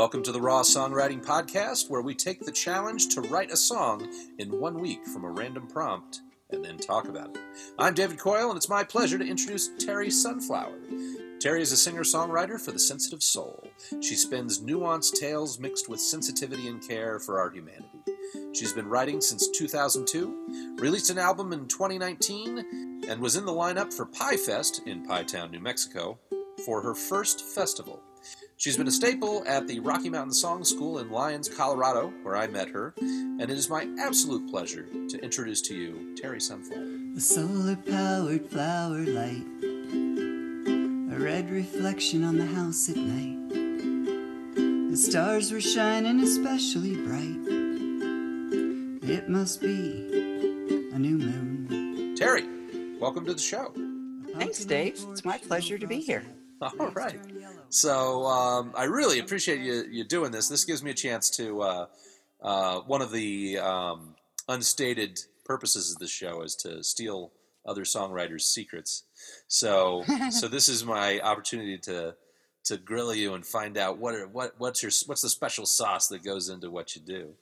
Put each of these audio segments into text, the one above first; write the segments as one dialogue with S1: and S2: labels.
S1: Welcome to the Raw Songwriting Podcast, where we take the challenge to write a song in one week from a random prompt and then talk about it. I'm David Coyle, and it's my pleasure to introduce Terry Sunflower. Terry is a singer songwriter for the sensitive soul. She spins nuanced tales mixed with sensitivity and care for our humanity. She's been writing since 2002, released an album in 2019, and was in the lineup for Pie Fest in Pie Town, New Mexico, for her first festival. She's been a staple at the Rocky Mountain Song School in Lyons, Colorado, where I met her, and it is my absolute pleasure to introduce to you Terry Sunflower.
S2: A solar powered flower light, a red reflection on the house at night. The stars were shining especially bright. It must be a new moon.
S1: Terry, welcome to the show.
S3: Thanks, Dave. It's my pleasure to be here.
S1: All right. So um, I really appreciate you, you doing this. This gives me a chance to. Uh, uh, one of the um, unstated purposes of this show is to steal other songwriters' secrets. So, so this is my opportunity to to grill you and find out what are, what what's your what's the special sauce that goes into what you do.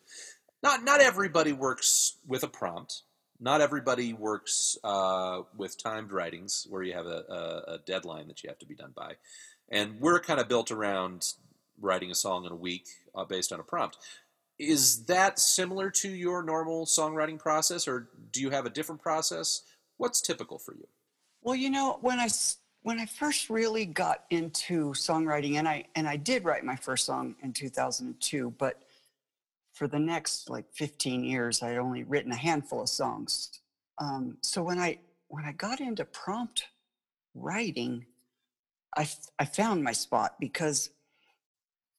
S1: Not not everybody works with a prompt. Not everybody works uh, with timed writings where you have a, a, a deadline that you have to be done by. And we're kind of built around writing a song in a week uh, based on a prompt. Is that similar to your normal songwriting process, or do you have a different process? What's typical for you?
S3: Well, you know, when I when I first really got into songwriting, and I and I did write my first song in 2002, but for the next like 15 years, I'd only written a handful of songs. Um, so when I when I got into prompt writing, I I found my spot because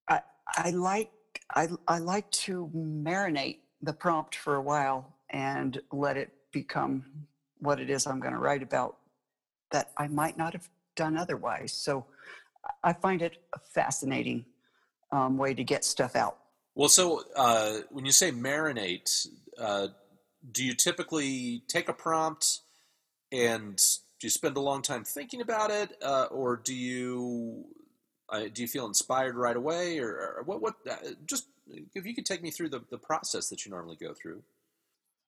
S3: I I like I I like to marinate the prompt for a while and let it become what it is I'm going to write about that I might not have done otherwise. So I find it a fascinating um, way to get stuff out.
S1: Well, so uh, when you say marinate, uh, do you typically take a prompt and do you spend a long time thinking about it, uh, or do you uh, do you feel inspired right away, or, or what? What? Uh, just if you could take me through the, the process that you normally go through.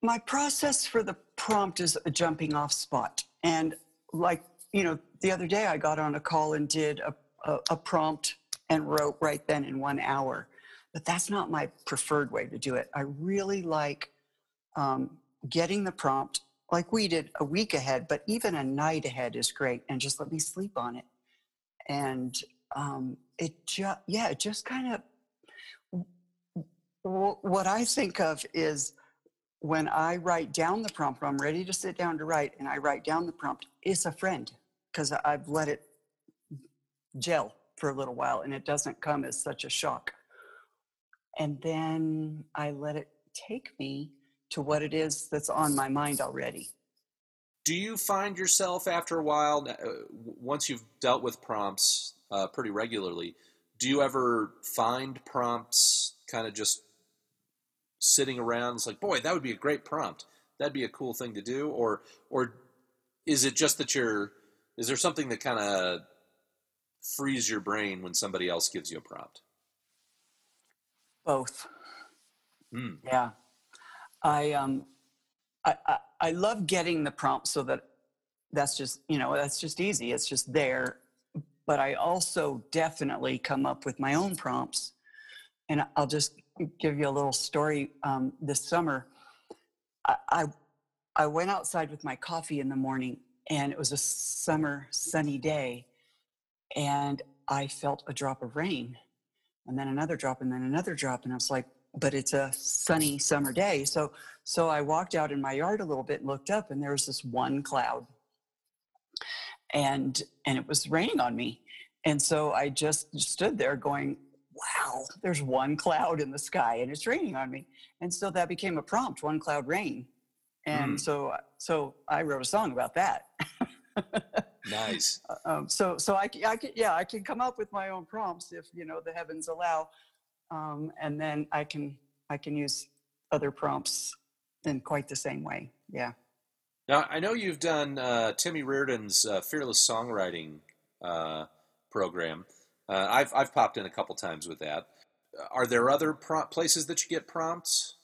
S3: My process for the prompt is a jumping off spot, and like you know, the other day I got on a call and did a, a, a prompt and wrote right then in one hour but that's not my preferred way to do it. I really like um, getting the prompt like we did a week ahead, but even a night ahead is great, and just let me sleep on it. And um, it just, yeah, it just kind of, what I think of is when I write down the prompt, I'm ready to sit down to write, and I write down the prompt, it's a friend because I've let it gel for a little while and it doesn't come as such a shock and then I let it take me to what it is that's on my mind already.
S1: Do you find yourself after a while, uh, once you've dealt with prompts uh, pretty regularly, do you ever find prompts kind of just sitting around? It's like, boy, that would be a great prompt. That'd be a cool thing to do. Or, or is it just that you're, is there something that kind of frees your brain when somebody else gives you a prompt?
S3: Both.
S1: Mm.
S3: Yeah. I um I, I I love getting the prompt so that that's just you know that's just easy. It's just there. But I also definitely come up with my own prompts, and I'll just give you a little story. Um, this summer, I, I I went outside with my coffee in the morning, and it was a summer sunny day, and I felt a drop of rain and then another drop and then another drop and i was like but it's a sunny summer day. So so i walked out in my yard a little bit and looked up and there was this one cloud. And and it was raining on me. And so i just stood there going wow there's one cloud in the sky and it's raining on me. And so that became a prompt one cloud rain. And mm. so so i wrote a song about that.
S1: Nice.
S3: Um, so, so I, I can, yeah, I can come up with my own prompts if you know the heavens allow, um, and then I can, I can use other prompts in quite the same way. Yeah.
S1: Now I know you've done uh, Timmy Reardon's uh, Fearless Songwriting uh, program. Uh, I've I've popped in a couple times with that. are there other pro- places that you get prompts?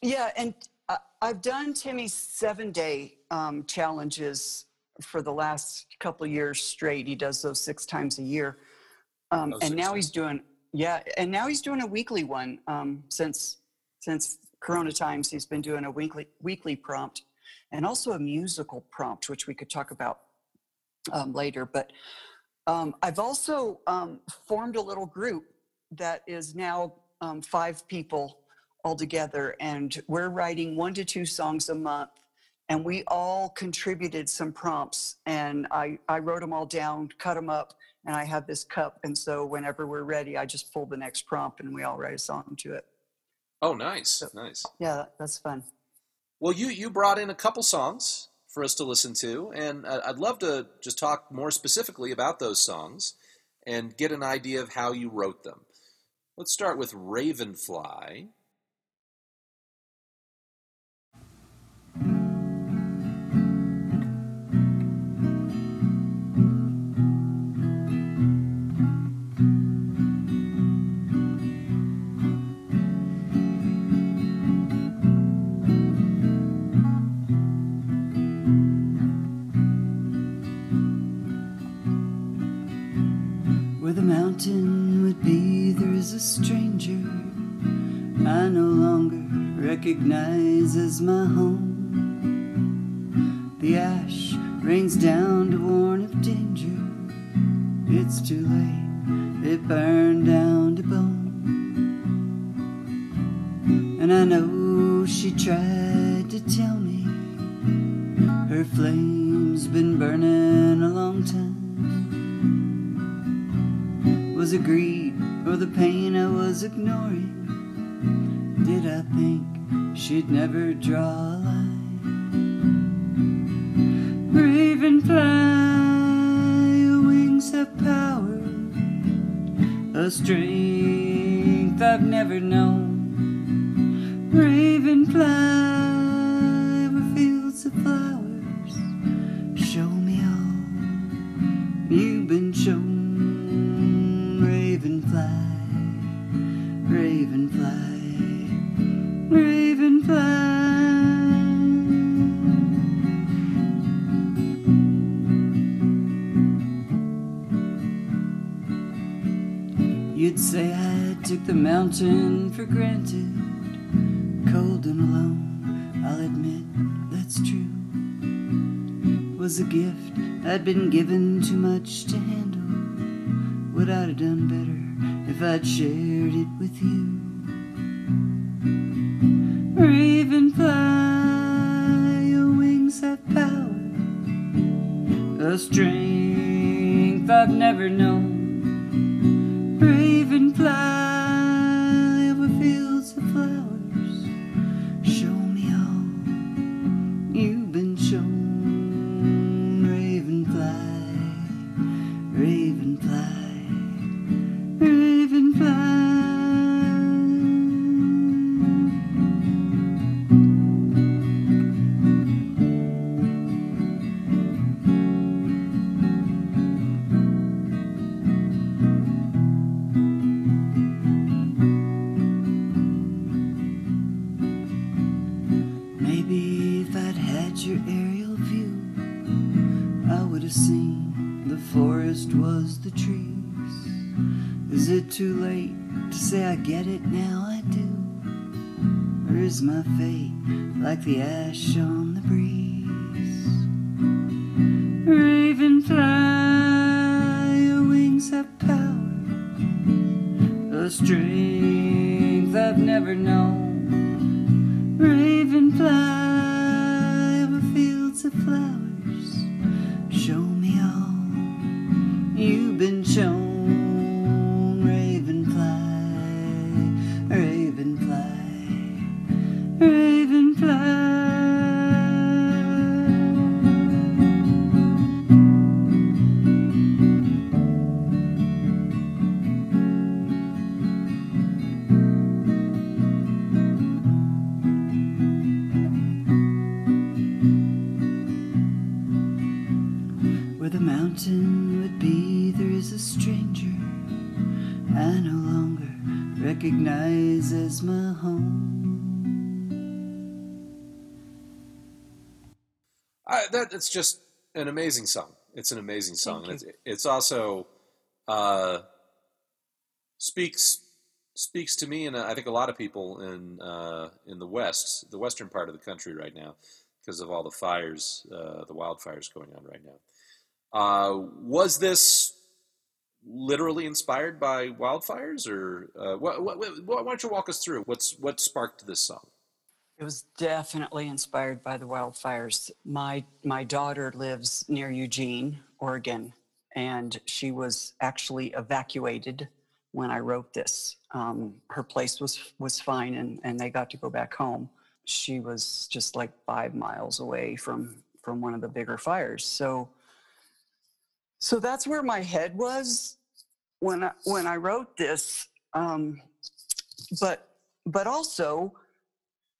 S3: Yeah, and I- I've done Timmy's seven day um, challenges for the last couple of years straight. He does those six times a year. Um,
S1: Oh,
S3: and now
S1: times.
S3: he's doing, yeah, and now he's doing a weekly one um, since since Corona times. He's been doing a weekly weekly prompt and also a musical prompt, which we could talk about um, later. But um, I've also um, formed a little group that is now um, five people all together, and we're writing one to two songs a month. And we all contributed some prompts, and I, I wrote them all down, cut them up, and I have this cup. And so whenever we're ready, I just pull the next prompt, and we all write a song to it.
S1: Oh, nice, nice.
S3: Yeah, that's fun.
S1: Well, you you brought in a couple songs for us to listen to, and I'd love to just talk more specifically about those songs and get an idea of how you wrote them. Let's start with Ravenfly.
S2: Recognize as my home. I'd been given too much to handle. Would I have done better if I'd shared it with you?
S1: It's just an amazing song. It's an amazing song. It's, it's also uh, speaks speaks to me, and I think a lot of people in uh, in the west, the western part of the country right now, because of all the fires, uh, the wildfires going on right now. Uh, was this literally inspired by wildfires, or uh, what, what, what, why don't you walk us through what's what sparked this song?
S3: It was definitely inspired by the wildfires. My my daughter lives near Eugene, Oregon, and she was actually evacuated when I wrote this. Um, her place was was fine, and and they got to go back home. She was just like five miles away from from one of the bigger fires. So so that's where my head was when I, when I wrote this. Um, but but also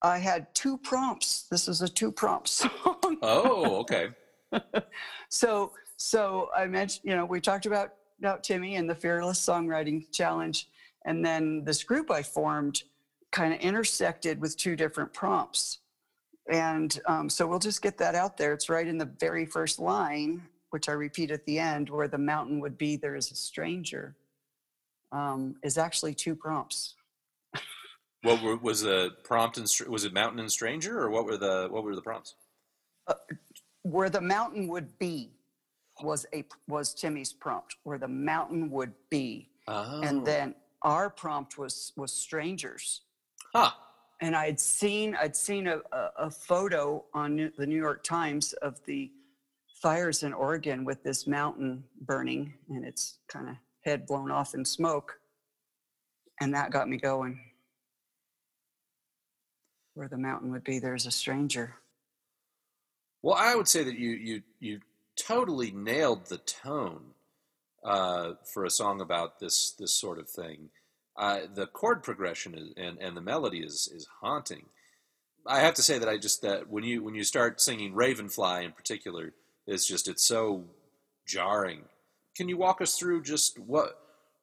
S3: I had two prompts. This is a two prompt song.
S1: Oh, okay.
S3: so so I mentioned, you know, we talked about about Timmy and the Fearless Songwriting Challenge, and then this group I formed kind of intersected with two different prompts. And um, so we'll just get that out there. It's right in the very first line, which I repeat at the end, where the mountain would be there is a stranger, um, is actually two prompts.
S1: What were, was the prompt? And, was it mountain and stranger, or what were the what were the prompts?
S3: Uh, where the mountain would be was a was Timmy's prompt, where the mountain would be,
S1: Oh.
S3: and then our prompt was was strangers.
S1: huh.
S3: And I'd seen I'd seen a, a, a photo on New, the New York Times of the fires in Oregon with this mountain burning and its kind of head blown off in smoke, and that got me going. Where the mountain would be, there's a stranger.
S1: Well, I would say that you you you totally nailed the tone uh, for a song about this this sort of thing. Uh, the chord progression is, and and the melody is is haunting. I have to say that I just that when you when you start singing Ravenfly in particular, it's just it's so jarring. Can you walk us through just what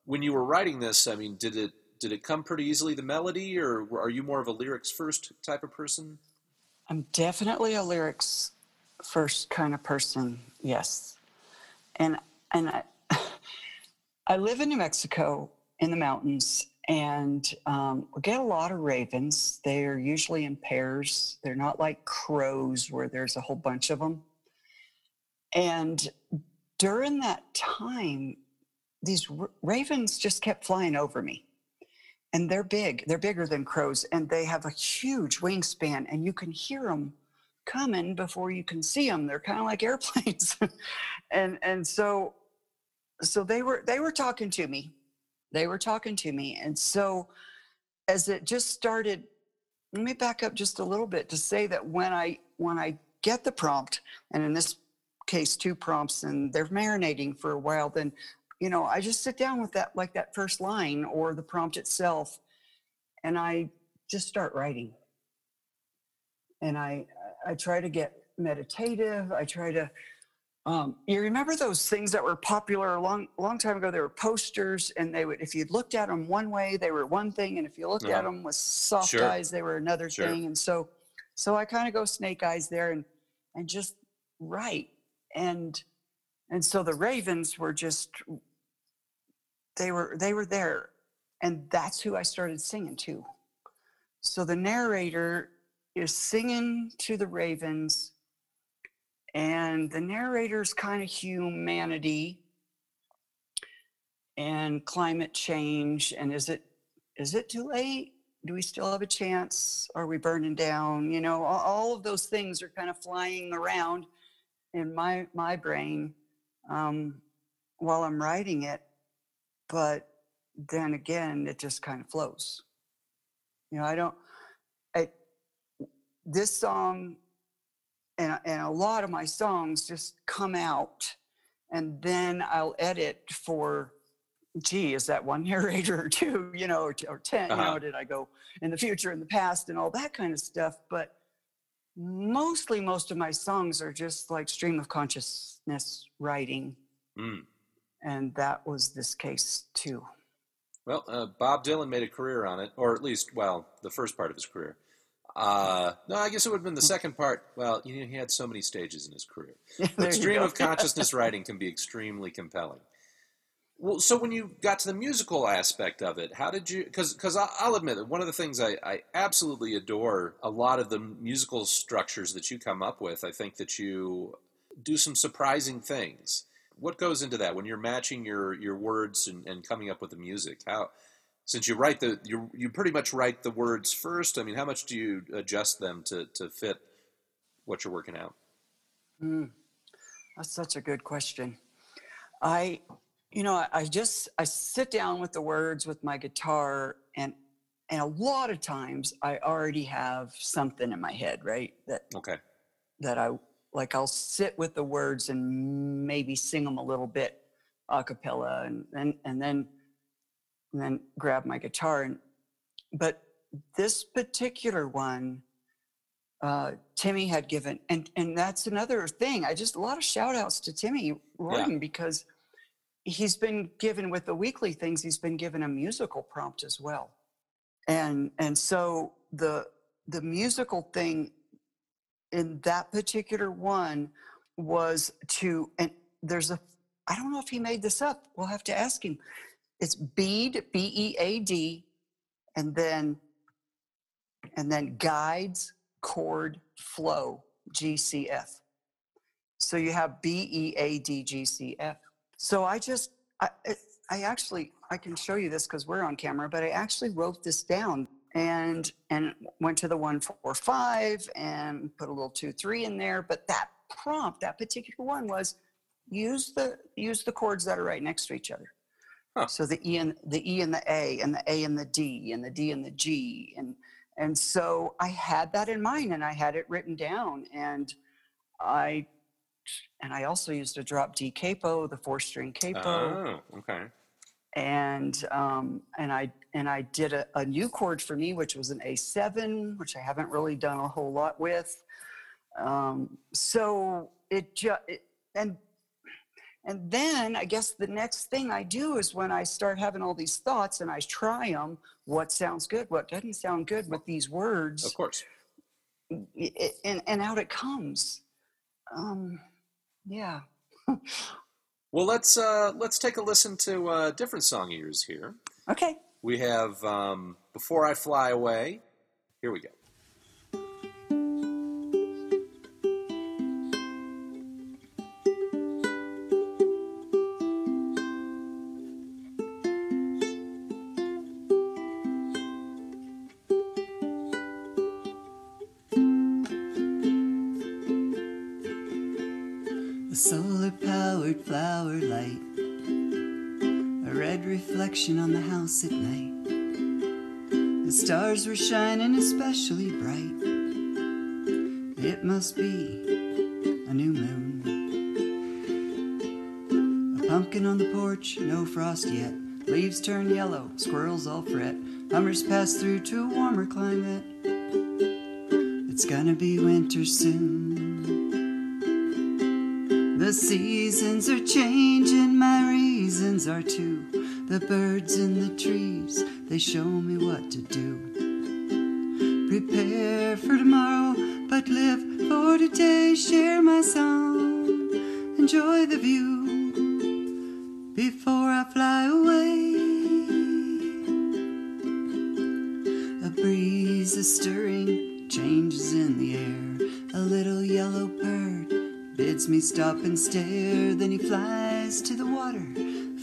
S1: when you were writing this? I mean, did it did it come pretty easily the melody, or are you more of a lyrics first type of person?
S3: I'm definitely a lyrics first kind of person. Yes, and and I, I live in New Mexico in the mountains, and um, we get a lot of ravens. They are usually in pairs. They're not like crows where there's a whole bunch of them. And during that time, these r- ravens just kept flying over me. And they're big. They're bigger than crows, and they have a huge wingspan, and you can hear them coming before you can see them. They're kind of like airplanes, and and so so they were they were talking to me. They were talking to me, and so as it just started, let me back up just a little bit to say that when I when I get the prompt, and in this case two prompts, and they're marinating for a while, then you know I just sit down with that like that first line or the prompt itself, and I just start writing and I I try to get meditative. I try to. Um, you remember those things that were popular a long long time ago? They were posters, and they would if you looked at them one way, they were one thing, and if you looked at
S1: Uh-huh.
S3: them with soft
S1: Sure.
S3: eyes, they were another
S1: Sure.
S3: thing. And so, so I kind of go snake eyes there, and and just write, and and so the ravens were just they were they were there, and that's who I started singing to. So the narrator is singing to the ravens, and the narrator's kind of humanity and climate change. And is it is it too late? Do we still have a chance? Are we burning down? You know, all, of those things are kind of flying around in my my brain um, while I'm writing it. But then again, it just kind of flows. You know, I don't. I, this song and, and a lot of my songs just come out and then I'll edit for, gee, is that one narrator or two, you know, or, or 10, you
S1: Uh-huh.
S3: know, did I go in the future, in the past, and all that kind of stuff. But mostly, most of my songs are just like stream of consciousness writing.
S1: Mm.
S3: And that was this case too.
S1: Well, uh, Bob Dylan made a career on it, or at least, well, the first part of his career. Uh, no, I guess it would have been the second part. Well, you know, he had so many stages in his career. But stream of consciousness writing can be extremely compelling. Well, so when you got to the musical aspect of it, how did you? Because because I'll admit that one of the things I, I absolutely adore a lot of the musical structures that you come up with. I think that you do some surprising things. What goes into that when you're matching your your words and, and coming up with the music? How since you write the you you pretty much write the words first. I mean, how much do you adjust them to to fit what you're working out?
S3: Mm, that's such a good question. I you know, I, I just I sit down with the words with my guitar and and a lot of times I already have something in my head, right? That
S1: Okay.
S3: that I like I'll sit with the words and maybe sing them a little bit a cappella and then and then and then grab my guitar and but this particular one uh, Timmy had given and and that's another thing. I just a lot of shout outs to Timmy Royden because he's been given with the weekly things he's been given a musical prompt as well and and so the the musical thing in that particular one was to and there's a i don't know if he made this up we'll have to ask him. It's bead b-e-a-d and then and then guides chord flow gcf so you have b-e-a-d-g-c-f so I just, I, I actually, I can show you this because we're on camera, but I actually wrote this down and and went to the one four five and put a little two three in there. But that prompt, that particular one was use the use the chords that are right next to each other. Huh. So the E and the E and the A and the A and the D and the D and the G and and so I had that in mind and I had it written down and I and I also used a drop D capo, the four string capo.
S1: Oh, okay.
S3: And um, and I and I did a, a new chord for me, which was an A7, which I haven't really done a whole lot with. Um, so it just and and then I guess the next thing I do is when I start having all these thoughts and I try them, what sounds good, what doesn't sound good with these words.
S1: Of course.
S3: It, and, and out it comes. Um, yeah.
S1: well, let's uh, let's take a listen to a different song of yours here.
S3: Okay.
S1: We have um, "Before I Fly Away." Here we go.
S2: On the house at night. The stars were shining especially bright. It must be a new moon. A pumpkin on the porch, no frost yet. Leaves turn yellow, squirrels all fret. Hummers pass through to a warmer climate. It's gonna be winter soon. The seasons are changing, my reasons are too. The birds in the trees, they show me what to do. Prepare for tomorrow, but live for today. Share my song, enjoy the view before I fly away. A breeze is stirring, changes in the air. A little yellow bird bids me stop and stare. Then he flies to the water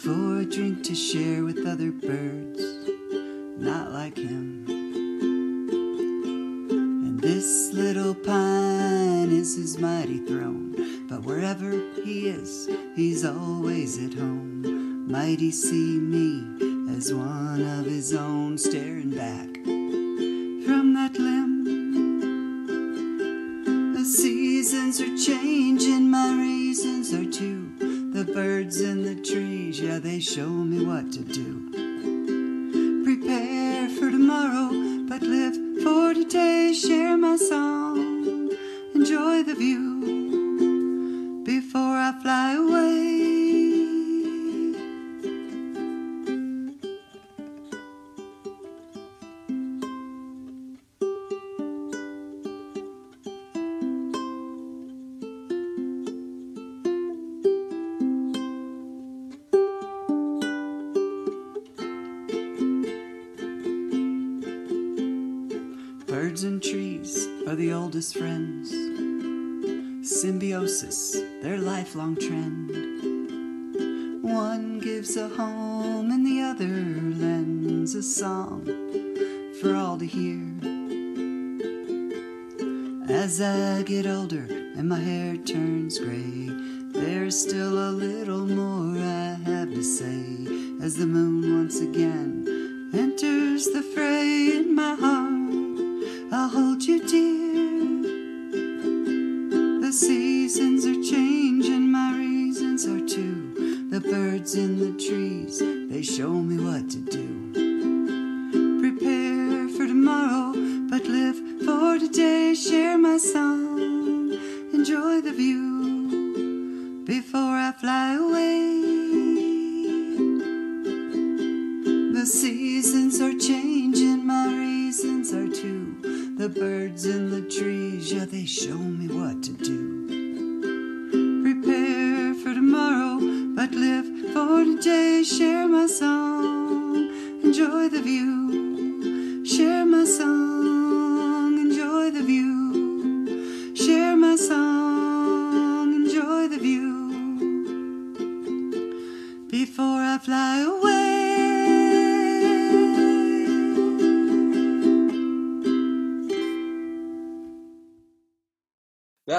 S2: for a drink to share with other birds, not like him. And this little pine is his mighty throne, but wherever he is, he's always at home. Mighty see me as one of his own, staring back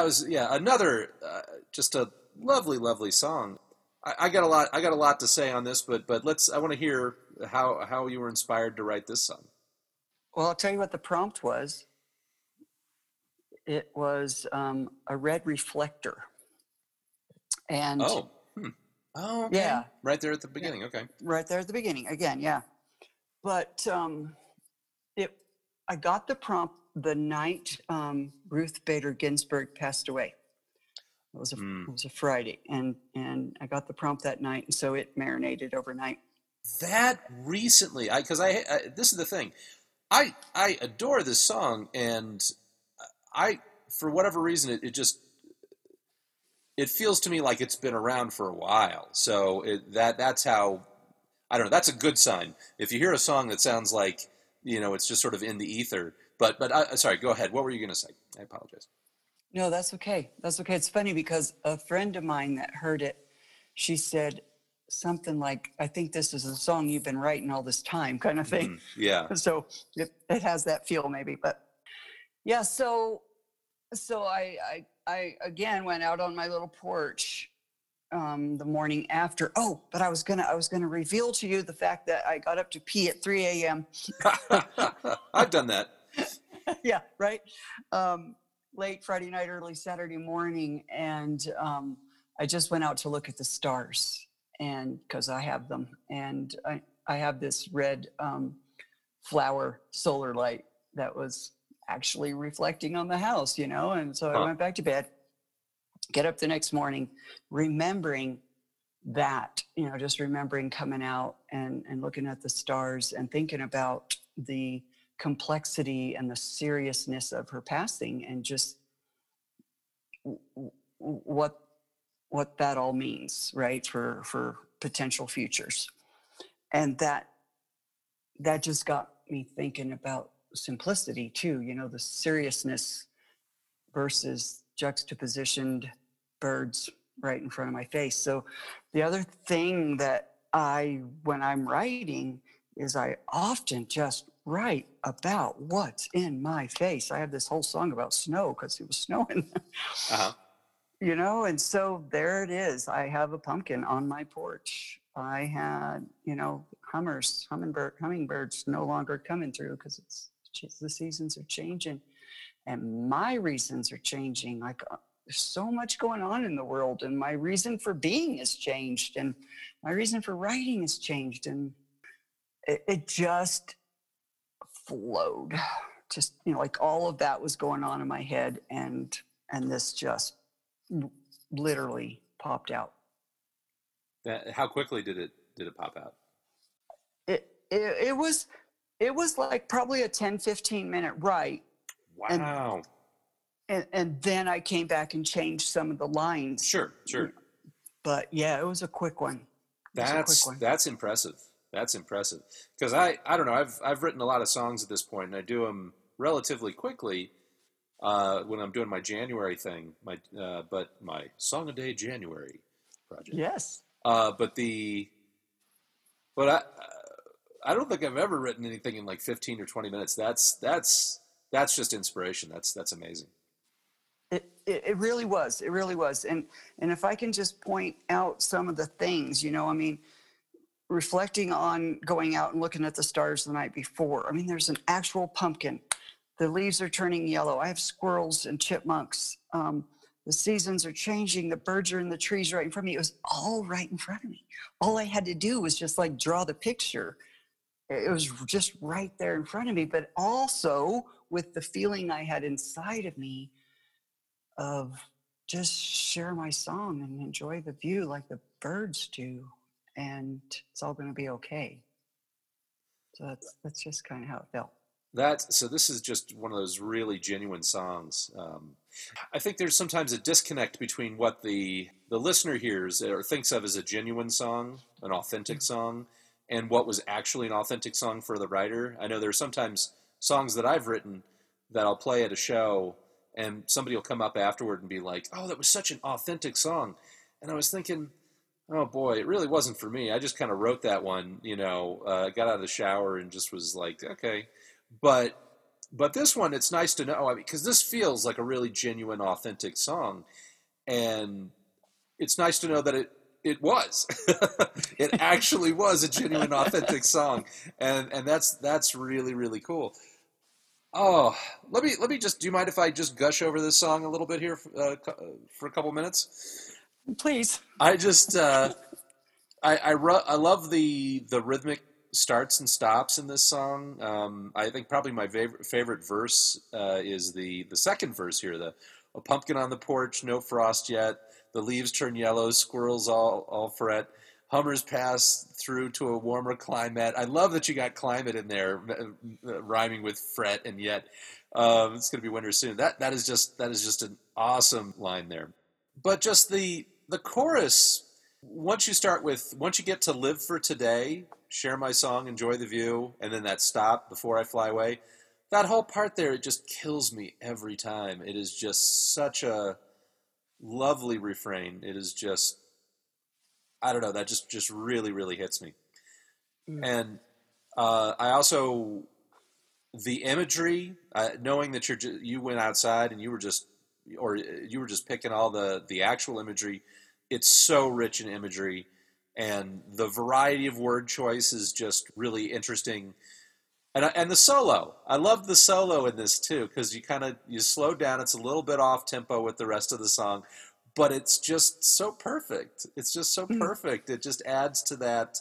S1: was yeah another uh, just a lovely lovely song. I, I got a lot I got a lot to say on this, but but let's I want to hear how how you were inspired to write this song.
S3: Well, I'll tell you what the prompt was. It was um, a red reflector. And
S1: Oh, hmm. oh, okay.
S3: Yeah.
S1: right there at the beginning. Okay,
S3: right there at the beginning again yeah but um it i got the prompt the night um ruth bader ginsburg passed away it was a
S1: Mm.
S3: it was a friday and and i got the prompt that night and so it marinated overnight
S1: that recently, I because I, I this is the thing, I I adore this song, and I for whatever reason it, it just it feels to me like it's been around for a while. So it, that that's how I don't know. That's a good sign. If you hear a song that sounds like you know it's just sort of in the ether. But but I, sorry, go ahead. What were you going to say? I apologize.
S3: no that's okay that's okay it's funny because a friend of mine that heard it she said something like i think this is a song you've been writing all this time kind of thing
S1: Mm, yeah.
S3: so it, it has that feel maybe but yeah so so I, I i again went out on my little porch um the morning after oh but i was gonna i was gonna reveal to you the fact that i got up to pee at 3 a.m
S1: I've done that.
S3: yeah right um late friday night early saturday morning and um i just went out to look at the stars and because i have them and i i have this red um flower solar light that was actually reflecting on the house you know and so
S1: Huh.
S3: i went back to bed get up the next morning remembering that you know just remembering coming out and and looking at the stars and thinking about the complexity and the seriousness of her passing and just what what that all means right for for potential futures. And that that just got me thinking about simplicity too you know the seriousness versus juxtapositioned birds right in front of my face. So the other thing that i when i'm writing is i often just write about what's in my face. I have this whole song about snow because it was snowing.
S1: Uh-huh.
S3: you know and so there it is. I have a pumpkin on my porch. I had you know hummers hummingbird hummingbirds no longer coming through because it's just the seasons are changing. And my reasons are changing. Like uh, there's so much going on in the world and my reason for being has changed and my reason for writing has changed and it, it just flowed just you know like all of that was going on in my head and and this just literally popped out
S1: That, how quickly did it did it pop out?
S3: it, it it was it was like probably a 10 15 minute write And-
S1: Wow.
S3: and, and then i came back and changed some of the lines
S1: sure, sure.
S3: but yeah it was a quick one a quick
S1: That's
S3: one.
S1: that's impressive. That's impressive. Because I I don't know. I've I've written a lot of songs at this point, and I do them relatively quickly uh, when I'm doing my January thing. My uh, but my song a day January project.
S3: Yes.
S1: Uh, but the but I I don't think I've ever written anything in like 15 or 20 minutes. That's that's that's just inspiration. That's that's amazing.
S3: It, it, it really was. It really was. And and if I can just point out some of the things, you know, I mean, reflecting on going out and looking at the stars the night before. I mean, there's an actual pumpkin. The leaves are turning yellow. I have squirrels and chipmunks. Um, the seasons are changing. The birds are in the trees right in front of me. It was all right in front of me. All I had to do was just like draw the picture. It was just right there in front of me, but also with the feeling I had inside of me of just share my song and enjoy the view like the birds do and it's all going to be okay. So that's that's just kind of how it felt.
S1: That so this is just one of those really genuine songs. Um, I think there's sometimes a disconnect between what the the listener hears or thinks of as a genuine song, an authentic mm-hmm. song, and what was actually an authentic song for the writer. I know there are sometimes songs that I've written that I'll play at a show, and somebody will come up afterward and be like, "Oh, that was such an authentic song," and I was thinking Oh boy, it really wasn't for me. I just kind of wrote that one, you know, uh, got out of the shower and just was like, okay. But but this one, it's nice to know because I mean, this feels like a really genuine, authentic song, and it's nice to know that it it was. it actually was a genuine, authentic song, and and that's that's really really cool. Oh, let me let me just. Do you mind if I just gush over this song a little bit here uh, for a couple minutes?
S3: Please.
S1: I just uh, I I, ru- I love the the rhythmic starts and stops in this song. Um, I think probably my favorite favorite verse uh, is the the second verse here. The a pumpkin on the porch, no frost yet. The leaves turn yellow, squirrels all all fret. Hummers pass through to a warmer climate. I love that you got climate in there, uh, rhyming with fret and yet. Um, it's going to be winter soon. That that is just that is just an awesome line there. But just the the chorus once you start with once you get to live for today share my song enjoy the view and then that stop before i fly away that whole part there it just kills me every time. It is just such a lovely refrain. It is just i don't know that just just really really hits me. Mm. and uh, i also the imagery uh, knowing that you're you went outside and you were just or you were just picking all the the actual imagery it's so rich in imagery and the variety of word choice is just really interesting. And and the solo i love the solo in this too because you kind of you slow down it's a little bit off tempo with the rest of the song but it's just so perfect. It's just so hmm. perfect. It just adds to that.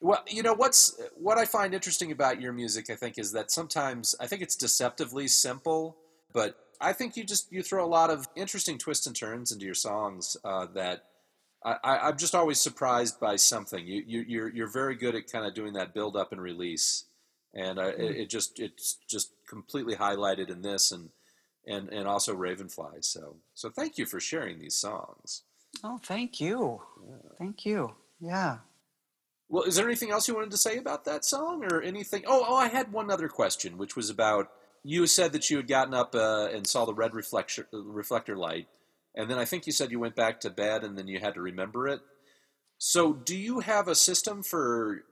S1: Well you know what's what i find interesting about your music i think is that sometimes i think it's deceptively simple but i think you just you throw a lot of interesting twists and turns into your songs uh, that I, am just always surprised by something. You, you, are you're, you're very good at kind of doing that build up and release, and I, it, it, just it's just completely highlighted in this and and and also Ravenfly. So so thank you for sharing these songs.
S3: Oh, thank you, yeah. thank you. Yeah.
S1: Well, is there anything else you wanted to say about that song or anything? Oh, oh, I had one other question, which was about you said that you had gotten up uh, and saw the red reflector uh, reflector light and then I think you said you went back to bed and then you had to remember it. So, do you have a system for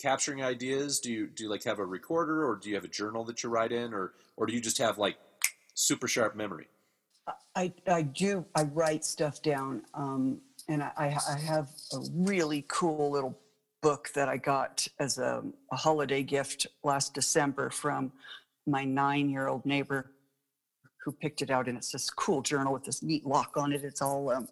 S1: capturing ideas? Do you do you like have a recorder, or do you have a journal that you write in, or or do you just have like super sharp memory?
S3: I I do. I write stuff down, um, and I I have a really cool little book that I got as a, a holiday gift last December from my nine-year-old neighbor who picked it out, and it's this cool journal with this neat lock on it. It's all, um,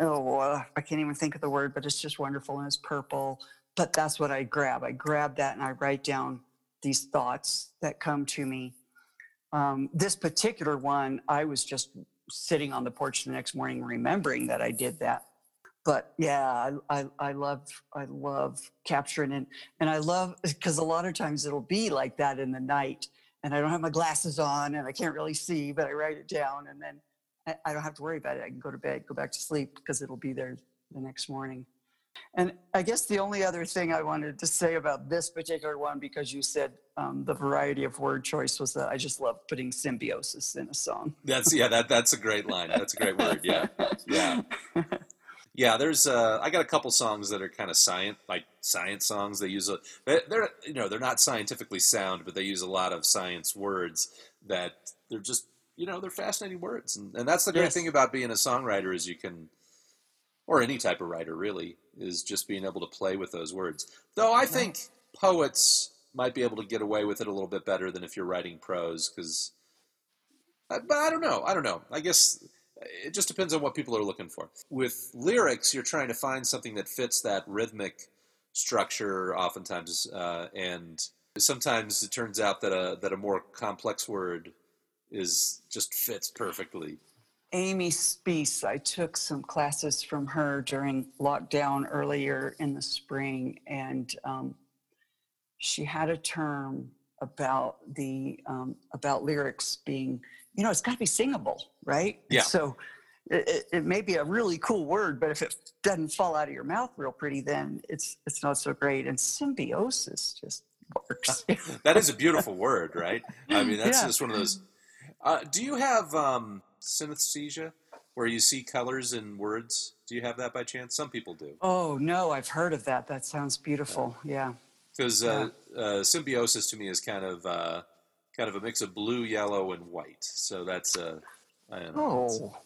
S3: oh, uh, I can't even think of the word, but it's just wonderful and it's purple. But that's what I grab. I grab that and I write down these thoughts that come to me. Um, this particular one, I was just sitting on the porch the next morning remembering that I did that. But yeah, I, I, I love I love capturing and and I love because a lot of times it'll be like that in the night and I don't have my glasses on and I can't really see, but I write it down and then I, don't have to worry about it. I can go to bed, go back to sleep because it'll be there the next morning. And I guess the only other thing I wanted to say about this particular one, because you said um, the variety of word choice was that I just love putting symbiosis in a song.
S1: That's yeah, that that's a great line. That's a great word. Yeah, yeah, yeah. There's uh, I got a couple songs that are kind of science, like science songs. They use a they're you know they're not scientifically sound, but they use a lot of science words that they're just you know they're fascinating words, and, and that's the great
S3: Yes.
S1: thing about being a songwriter is you can, or any type of writer really, is just being able to play with those words. Though I think poets might be able to get away with it a little bit better than if you're writing prose because but I don't know. I don't know. I guess it just depends on what people are looking for. With lyrics, you're trying to find something that fits that rhythmic structure, oftentimes, uh, and sometimes it turns out that a that a more complex word is just fits perfectly.
S3: Amy Speace, I took some classes from her during lockdown earlier in the spring, and um, she had a term about the um, about lyrics being, you know, it's got to be singable, right? And
S1: Yeah.
S3: So it, it, may be a really cool word, but if it doesn't fall out of your mouth real pretty, then it's it's not so great. And symbiosis just works.
S1: That is a beautiful word, right? I mean, that's
S3: Yeah.
S1: just one of those. Uh, do you have um, synesthesia, where you see colors in words? Do you have that by chance? Some people do.
S3: oh no, I've heard of that. That sounds beautiful. Yeah.
S1: because uh, uh, symbiosis to me is kind of uh, kind of a mix of blue, yellow, and white. So that's uh, I don't know,
S3: Oh.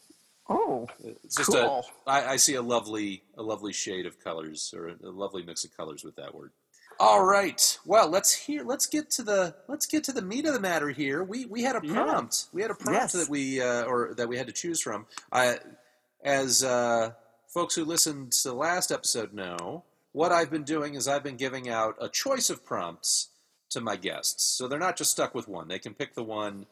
S3: Oh.
S1: it's just
S3: cool.
S1: a I, I see a lovely a lovely shade of colors or a, a lovely mix of colors with that word. All right, well let's hear let's get to the let's get to the meat of the matter here. We we had a
S3: Yeah.
S1: prompt we had a prompt
S3: Yes.
S1: that we uh, or that we had to choose from. I as uh, folks who listened to the last episode know, what I've been doing is I've been giving out a choice of prompts to my guests. So they're not just stuck with one. They can pick the one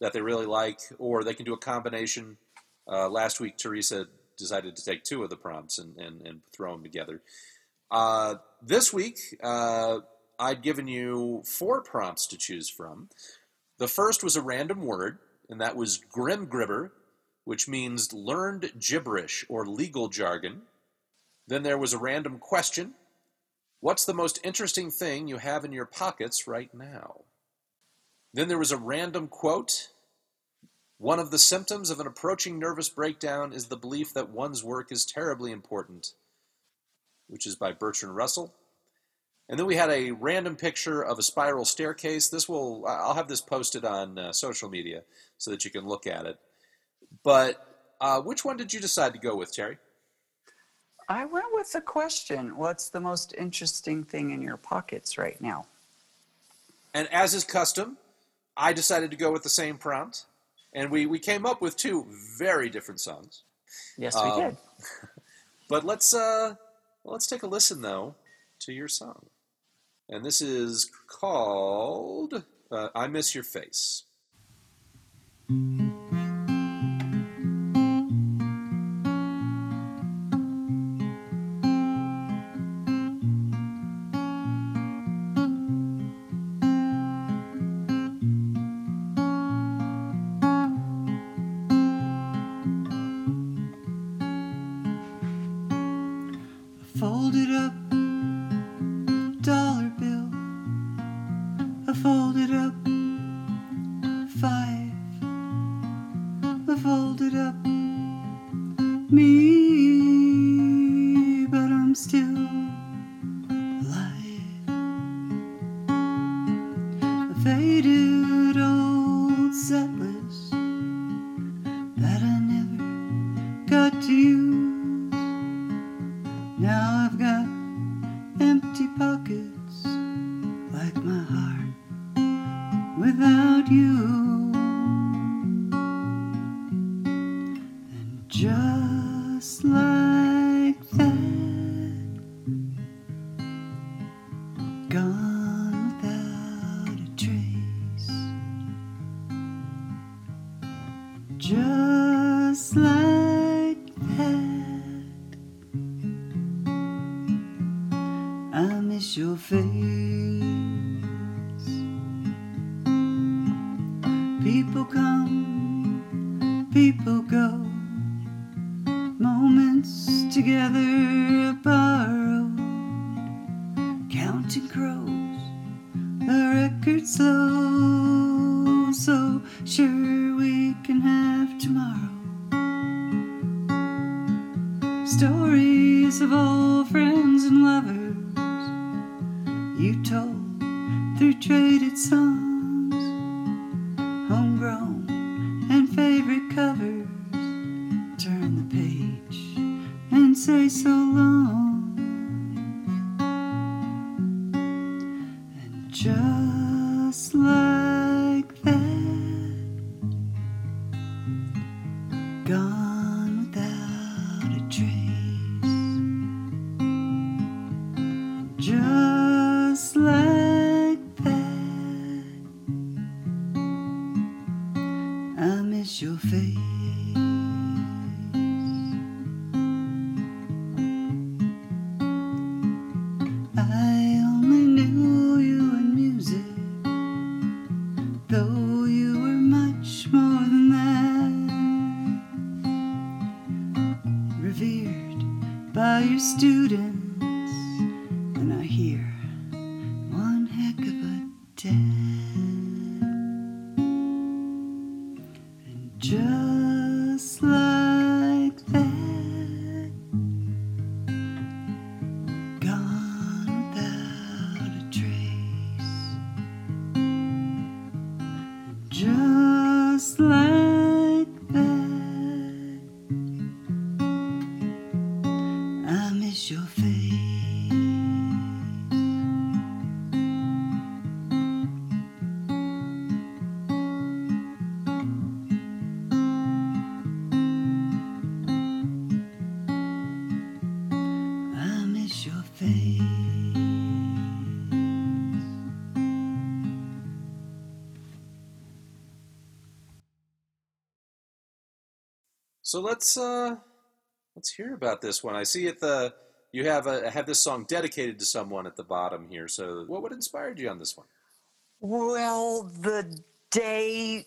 S1: that they really like, or they can do a combination. Uh, last week, Teresa decided to take two of the prompts and, and, and throw them together. Uh, this week, uh, I'd given you four prompts to choose from. The first was a random word, and that was grimgribber, which means learned gibberish or legal jargon. Then there was a random question What's the most interesting thing you have in your pockets right now? Then there was a random quote One of the symptoms of an approaching nervous breakdown is the belief that one's work is terribly important, which is by Bertrand Russell. And then we had a random picture of a spiral staircase. This will, I'll have this posted on uh, social media so that you can look at it. But uh, which one did you decide to go with, Terry?
S3: I went with the question What's the most interesting thing in your pockets right now?
S1: And as is custom, I decided to go with the same prompt. And we, we came up with two very different songs.
S3: Yes, we
S1: Um,
S3: did.
S1: But let's uh let's take a listen though to your song. And this is called uh, I Miss Your Face.
S2: folded Stories of old friends and lovers. You told through traded songs, So
S1: let's uh, let's hear about this one. I see at the you have a have this song dedicated to someone at the bottom here. So what what inspired you on this one?
S3: Well, the day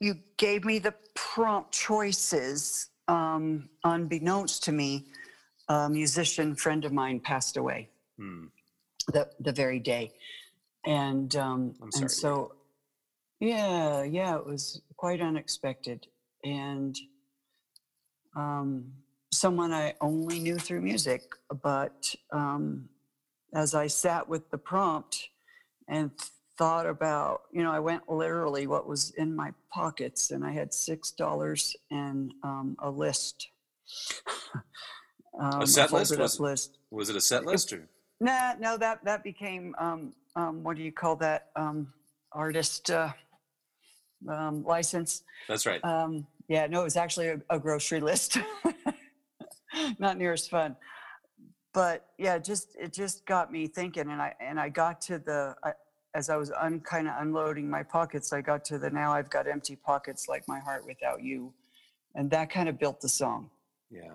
S3: you gave me the prompt choices, um, unbeknownst to me, a musician friend of mine passed away
S1: Hmm.
S3: the, the very day. And, um, and so, yeah, yeah, it was quite unexpected. And um, someone I only knew through music, but um, as I sat with the prompt and thought about, you know, I went literally what was in my pockets, and I had six dollars and um, a list. um,
S1: set list, was it?
S3: list.
S1: Was it a set list or?
S3: Nah, no, that that became um, um, what do you call that? Um, artist uh, um, license.
S1: That's right.
S3: Yeah, no, it was actually a, a grocery list. Not near as fun. But yeah, it just it just got me thinking, and I and I got to the I, as I was un, kind of unloading my pockets, I got to the now I've got empty pockets like my heart without you, and that kind of built the song.
S1: Yeah.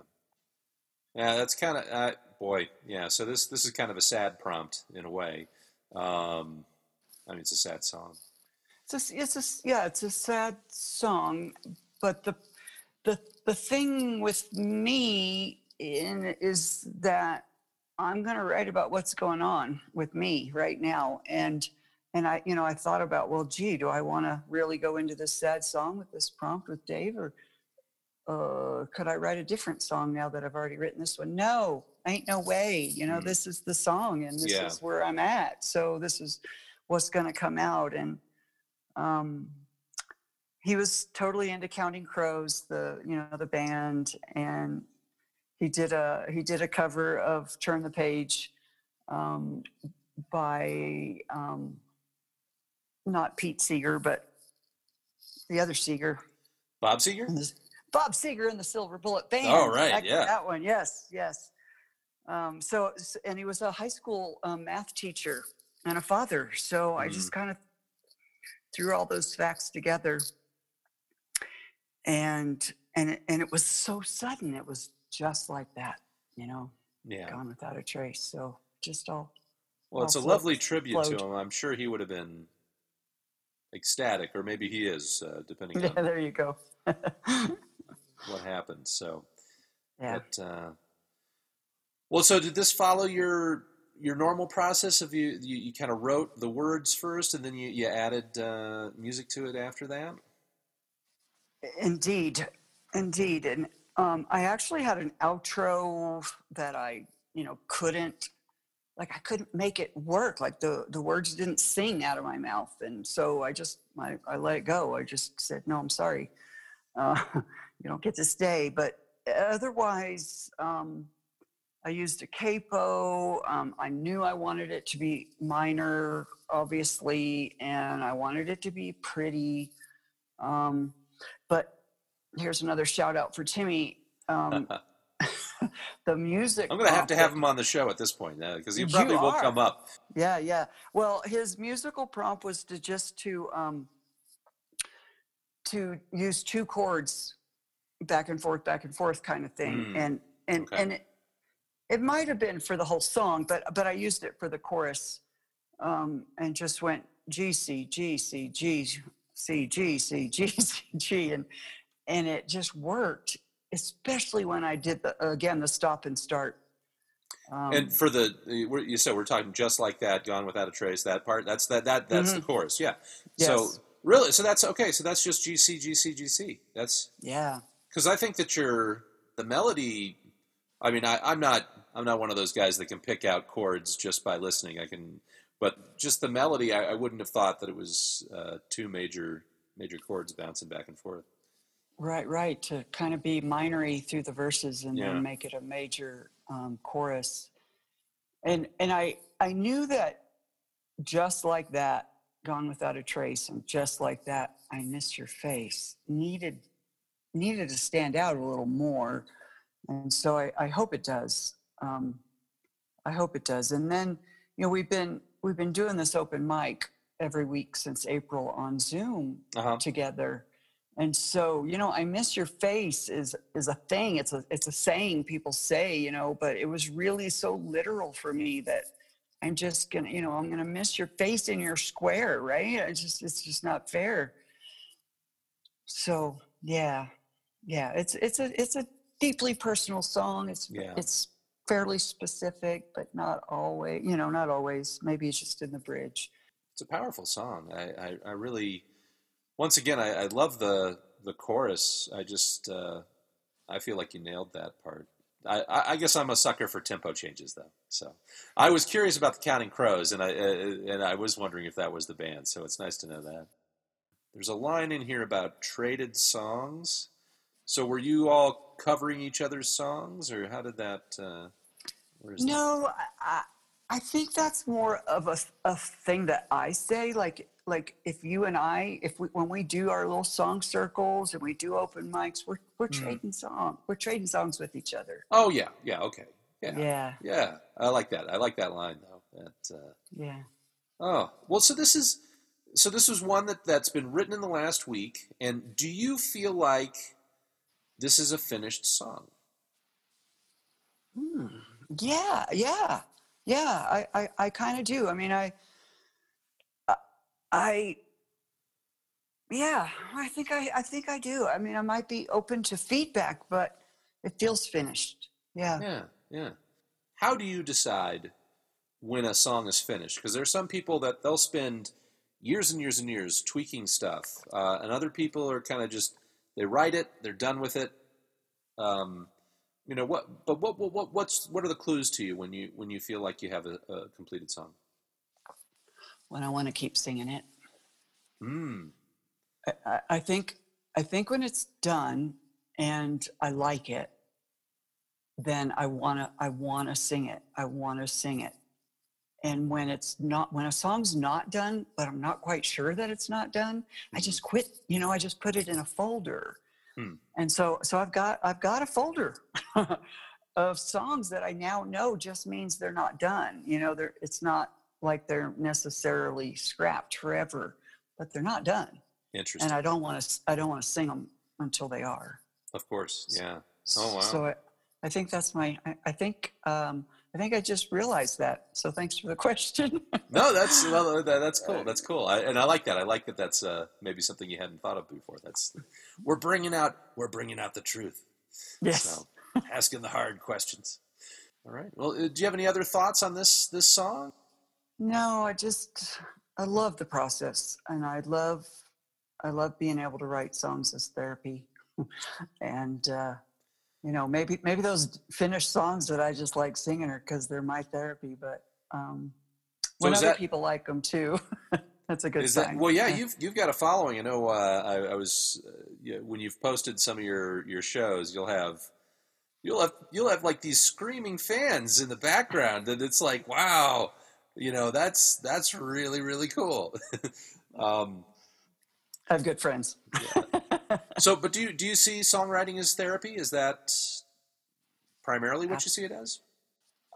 S1: Yeah, that's kind of uh, boy. Yeah. So this this is kind of a sad prompt in a way. Um, I mean, it's a sad song.
S3: It's a, it's a yeah, it's a sad song, but the the the thing with me in is that I'm going to write about what's going on with me right now, and and I you know I thought about well, gee, do I want to really go into this sad song with this prompt with Dave, or uh, could I write a different song now that I've already written this one? No, ain't no way. You know,
S1: Mm.
S3: this is the song, and this
S1: Yeah.
S3: is where I'm at. So this is what's going to come out, and um, he was totally into Counting Crows, the you know the band, and he did a he did a cover of Turn the Page um, by um, not Pete Seeger, but the other Seeger,
S1: Bob
S3: the- Bob Seger and the Silver Bullet Band.
S1: Oh, right,
S3: that,
S1: yeah.
S3: that one. Yes, yes. Um, so and he was a high school um, math teacher and a father. So I
S1: Mm.
S3: just kind of threw all those facts together, and and and it was so sudden. It was just like that, you know,
S1: Yeah.
S3: gone without a trace. So just all.
S1: Well, it's a
S3: all
S1: lovely
S3: flowed-
S1: tribute to him. I'm sure he would have been ecstatic, or maybe he is, uh, depending
S3: Yeah,
S1: on
S3: there you go.
S1: what happened? So,
S3: yeah.
S1: but uh, well, so did this follow your your normal process of you you, you kind of wrote the words first and then you, you added uh, music to it after that?
S3: Indeed, indeed, and um, I actually had an outro that I, you know, couldn't, like, I couldn't make it work. Like the the words didn't sing out of my mouth, and so I just I, I let it go. I just said, no, I'm sorry, uh, you don't get to stay. But otherwise, um, I used a capo. Um, I knew I wanted it to be minor, obviously, and I wanted it to be pretty. Um, but here's another shout out for Timmy. Um, the music.
S1: I'm going to have to have him on the show at this point because he probably will come up.
S3: Yeah, yeah. Well, his musical prompt was to just to um, to use two chords, back and forth, back and forth, kind of thing,
S1: Mm,
S3: and and
S1: okay.
S3: and it, it might have been for the whole song, but but I used it for the chorus, um, and just went G C G C G C G C G C G, and and it just worked, especially when I did the again the stop and start. Um,
S1: and for the you said we're talking just like that, gone without a trace. That part, that's that that that's the chorus. Yeah. So
S3: Mm-hmm.
S1: Really, so that's okay. So that's just GC GC GC. That's
S3: yeah.
S1: because I think that your the melody. I mean, I, I'm not I'm not one of those guys that can pick out chords just by listening. I can, but just the melody, I, I wouldn't have thought that it was uh, two major major chords bouncing back and forth.
S3: Right, right. To kind of be minory through the verses and
S1: Yeah.
S3: then make it a major um, chorus. And and I I knew that just like that, Gone Without a Trace, and just like that, I Miss Your Face needed needed to stand out a little more. And so I, I hope it does. Um, I hope it does. And then, you know, we've been we've been doing this open mic every week since April on Zoom
S1: Uh huh.
S3: together. And so, you know, I miss your face is is a thing. It's a it's a saying people say, you know, but it was really so literal for me that I'm just gonna, you know, I'm gonna miss your face in your square, right? It's just it's just not fair. So yeah, yeah, it's it's a it's a deeply personal song. It's
S1: Yeah.
S3: it's fairly specific, but not always, you know, not always. Maybe it's just in the bridge.
S1: It's a powerful song. I, I, I really, once again, I, I love the the chorus. I just, uh, I feel like you nailed that part. I, I guess I'm a sucker for tempo changes, though. So I was curious about the Counting Crows, and I uh, and I was wondering if that was the band. So it's nice to know that. There's a line in here about traded songs. So were you all covering each other's songs, or how did that? Uh, is that?
S3: No, I, I think that's more of a, a thing that I say. Like, like if you and I, if we when we do our little song circles and we do open mics, we're we're
S1: Mhm.
S3: trading song, we're trading songs with each other.
S1: Oh yeah, yeah, okay, yeah,
S3: Yeah,
S1: yeah. I like that. I like that line though. That. Uh,
S3: yeah.
S1: Oh well, so this is so this was one that that's been written in the last week. And do you feel like this is a finished song?
S3: Hmm. Yeah, yeah, yeah. I, I, I kind of do. I mean, I, I, I, yeah. I think I, I think I do. I mean, I might be open to feedback, but it feels finished. Yeah.
S1: Yeah, yeah. How do you decide when a song is finished? Because there are some people that they'll spend years and years and years tweaking stuff, uh, and other people are kind of just they write it, they're done with it. Um, you know what? But what, what what what's what are the clues to you when you when you feel like you have a, a completed song?
S3: When I want to keep singing it.
S1: Hmm.
S3: I- I, I think I think when it's done and I like it, then I wanna I wanna sing it. I wanna sing it. And when it's not when a song's not done, but I'm not quite sure that it's not done, I just quit, you know, I just put it in a folder.
S1: Hmm.
S3: And so so I've got I've got a folder of songs that I now know just means they're not done. You know, they're it's not like they're necessarily scrapped forever, but they're not done
S1: Interesting.
S3: and I don't want to. I don't want to sing them until they are.
S1: Of course, yeah. Oh, wow.
S3: So I, I think that's my. I, I think. Um, I think I just realized that. So thanks for the question.
S1: No, that's well, that, that's cool. That's cool, I, and I like that. I like that. That's uh, maybe something you hadn't thought of before. That's we're bringing out we're bringing out the truth.
S3: yes.
S1: So asking the hard questions. All right. Well, uh, do you have any other thoughts on this this song?
S3: No, I just I love the process, and I love I love being able to write songs as therapy, and uh, you know maybe maybe those finished songs that I just like singing are because they're my therapy, but um,
S1: So
S3: when other
S1: that-
S3: people like them too, that's a good
S1: Is
S3: sign.
S1: that well? Yeah, you've you've got a following. I know. Uh, I, I was uh, yeah, when you've posted some of your your shows, you'll have you'll have you'll have like these screaming fans in the background, and it's like, wow, you know, that's that's really really cool. um,
S3: I have good friends.
S1: so, but do you do you see songwriting as therapy? Is that primarily what you see it as?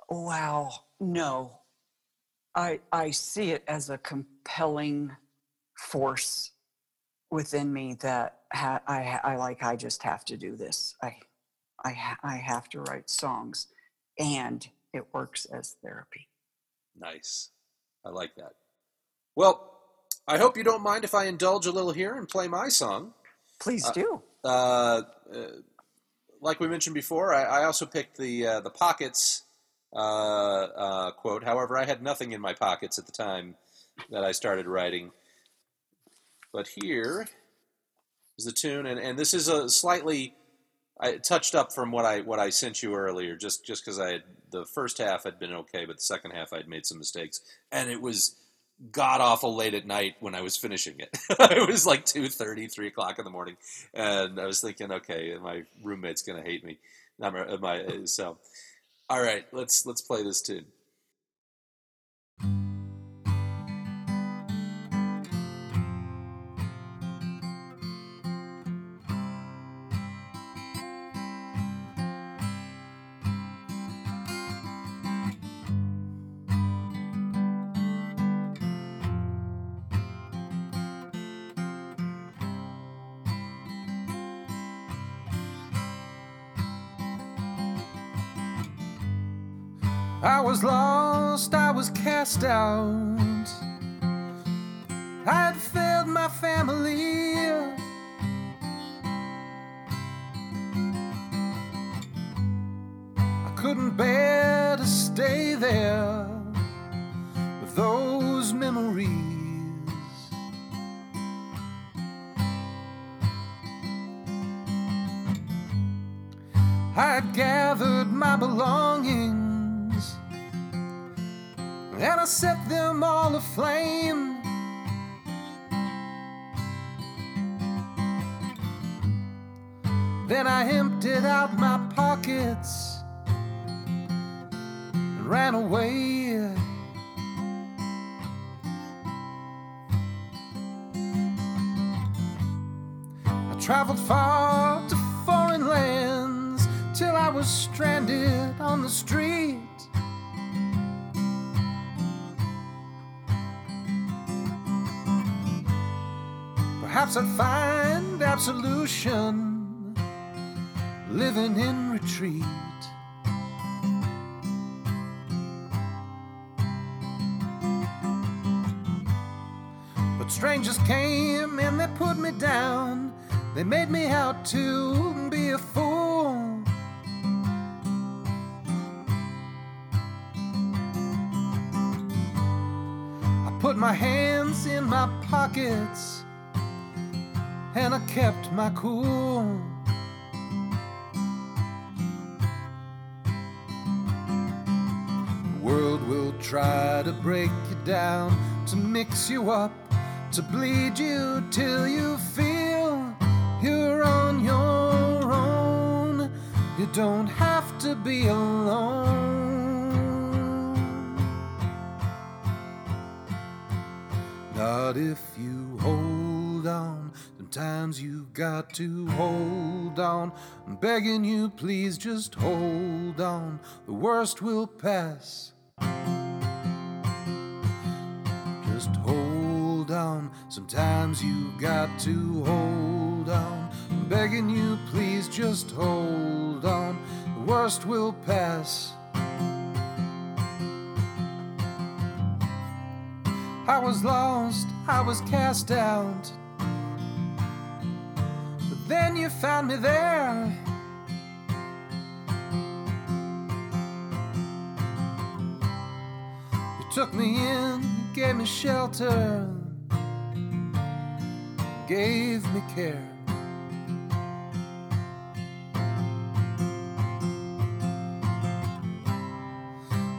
S3: Wow, no. I I see it as a compelling force within me that ha- I I like I just have to do this. I I I have to write songs and it works as therapy.
S1: Nice. I like that. Well, I hope you don't mind if I indulge a little here and play my song.
S3: Please
S1: Uh,
S3: do.
S1: Uh, uh, like we mentioned before, I, I also picked the uh, the pockets uh, uh, quote. However, I had nothing in my pockets at the time that I started writing. But here is the tune, and, and this is a slightly I touched up from what I what I sent you earlier, just just because I had the first half had been okay, but the second half I'd made some mistakes, and it was god awful late at night when I was finishing it. it was like 2.30, 3 o'clock in the morning, and I was thinking, okay, my roommate's gonna hate me. My, uh, my so. All right, let's let's play this tune.
S4: Was lost, I was cast out. I had failed my family. I couldn't bear to stay there with those memories. I had gathered my belongings and I set them all aflame. Then I emptied out my pockets and ran away. I traveled far to foreign lands till I was stranded on the street. Perhaps I'd find absolution living in retreat. But strangers came and they put me down. They made me out to be a fool. I put my hands in my pockets and I kept my cool. The world will try to break you down, to mix you up, to bleed you till you feel you're on your own. You don't have to be alone. Not if. Sometimes you got to hold on. I'm begging you, please just hold on. The worst will pass. Just hold on. Sometimes you got to hold on. I'm begging you, please just hold on. The worst will pass. I was lost, I was cast out. Then you found me there. You took me in, gave me shelter, gave me care.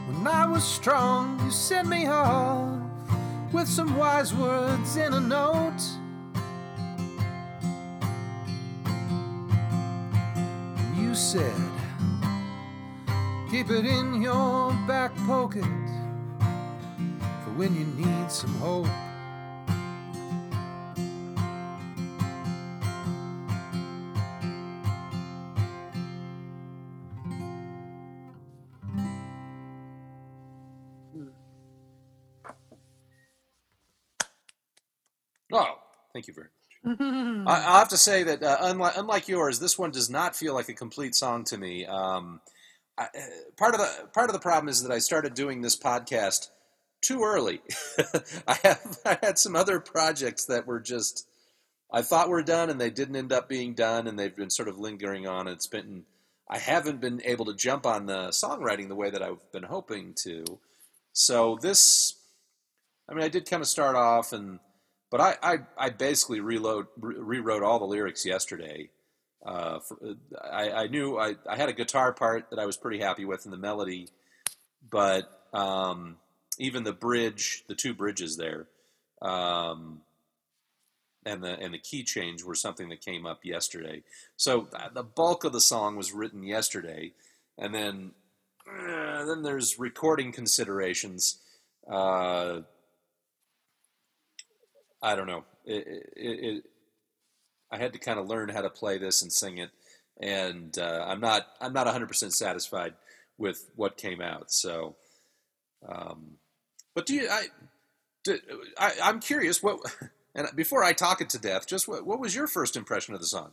S4: When I was strong, you sent me off with some wise words in a note. Said, Keep it in your back pocket for when you need some hope.
S1: Oh, thank you very much. I, I'll have to say that uh, unlike unlike yours, this one does not feel like a complete song to me. Um, I, uh, part of the part of the problem is that I started doing this podcast too early. I have I had some other projects that were just I thought were done and they didn't end up being done, and they've been sort of lingering on. And it's been I haven't been able to jump on the songwriting the way that I've been hoping to. So this, I mean, I did kind of start off and. But I, I, I basically reload, re- rewrote all the lyrics yesterday. Uh, for, I, I knew I, I had a guitar part that I was pretty happy with in the melody, but um, even the bridge, the two bridges there, um, and the and the key change were something that came up yesterday. So uh, the bulk of the song was written yesterday, and then uh, then there's recording considerations. Uh, I don't know. It, it, it, I had to kind of learn how to play this and sing it, and uh, I'm not I'm not 100 percent satisfied with what came out. So, um, but do you? I, do, I I'm curious what. And before I talk it to death, just what, what was your first impression of the song?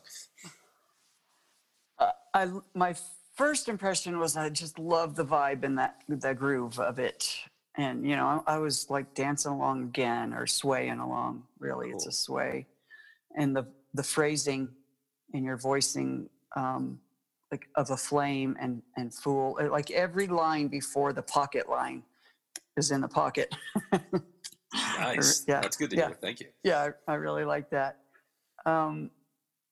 S3: Uh, I my first impression was I just love the vibe and that the groove of it, and you know I, I was like dancing along again or swaying along. Really, it's a sway, and the the phrasing in your voicing um, like of a flame and and fool uh, like every line before the pocket line is in the pocket. Or-
S1: Nice.
S3: yeah,
S1: That's good to
S3: yeah.
S1: hear. Thank you.
S3: yeah, I, I really like that. Um,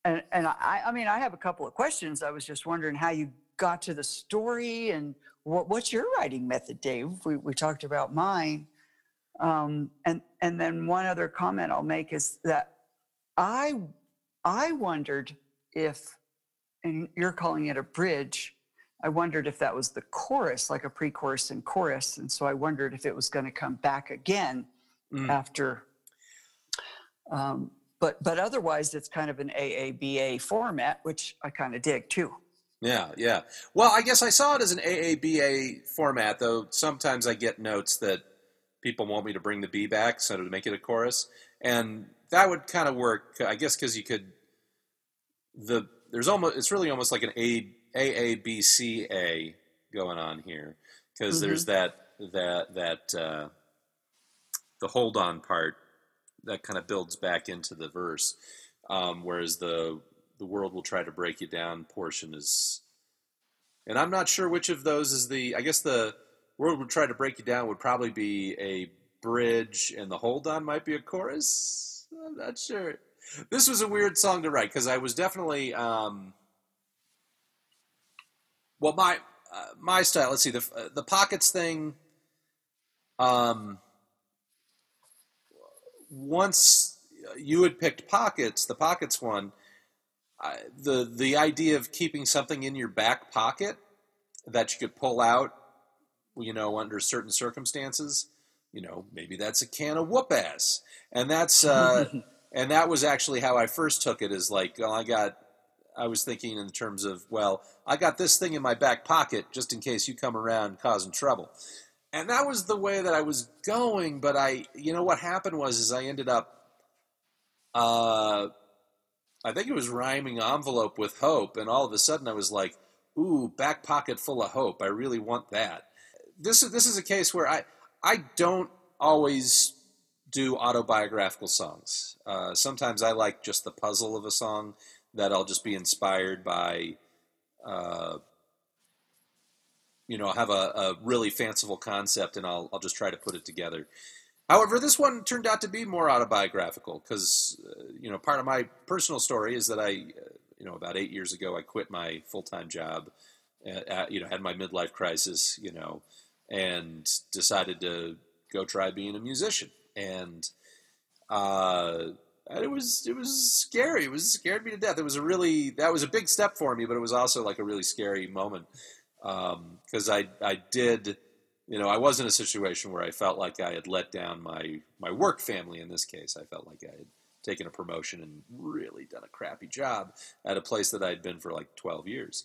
S3: and and I, I mean, I have a couple of questions. I was just wondering how you got to the story and what, what's your writing method, Dave? We, we talked about mine. Um, and and then one other comment I'll make is that I I wondered if, and you're calling it a bridge. I wondered if that was the chorus, like a pre-chorus and chorus, and so I wondered if it was going to come back again
S1: Mm.
S3: after. Um, but but otherwise, it's kind of an AABA format, which I kind of dig too.
S1: Yeah, yeah. Well, I guess I saw it as an AABA format, though sometimes I get notes that people want me to bring the B back, so to make it a chorus, and that would kind of work. I guess because you could the there's almost it's really almost like an A AABCA going on here because there's that that that uh, the hold on part that kind of builds back into the verse, um, whereas the the world will try to break you down portion is and i'm not sure which of those is the i guess the world will try to break you down would probably be a bridge and the hold on might be a chorus? I'm not sure. This was a weird song to write because i was definitely um well my uh, my style let's see the uh, the pockets thing um once you had picked pockets the pockets one I, the the idea of keeping something in your back pocket that you could pull out, you know, under certain circumstances, you know, maybe that's a can of whoop ass, and that's uh, and that was actually how I first took it. Is like, well, I got, I was thinking in terms of, well, I got this thing in my back pocket just in case you come around causing trouble, and that was the way that I was going. But I, you know, what happened was, is I ended up. Uh, I think it was rhyming envelope with hope, and all of a sudden I was like, "Ooh, back pocket full of hope. I really want that." This is this is a case where I I don't always do autobiographical songs. Uh, sometimes I like just the puzzle of a song that I'll just be inspired by. Uh, you know, have a, a really fanciful concept, and I'll I'll just try to put it together. However, this one turned out to be more autobiographical because, uh, you know, part of my personal story is that I, uh, you know, about eight years ago, I quit my full time job, at, at, you know, had my midlife crisis, you know, and decided to go try being a musician. And uh, it was it was scary. It was scared me to death. It was a really that was a big step for me, but it was also like a really scary moment because um, I I did you know I was in a situation where I felt like I had let down my my work family. In this case, I felt like I had taken a promotion and really done a crappy job at a place that I'd been for like twelve years,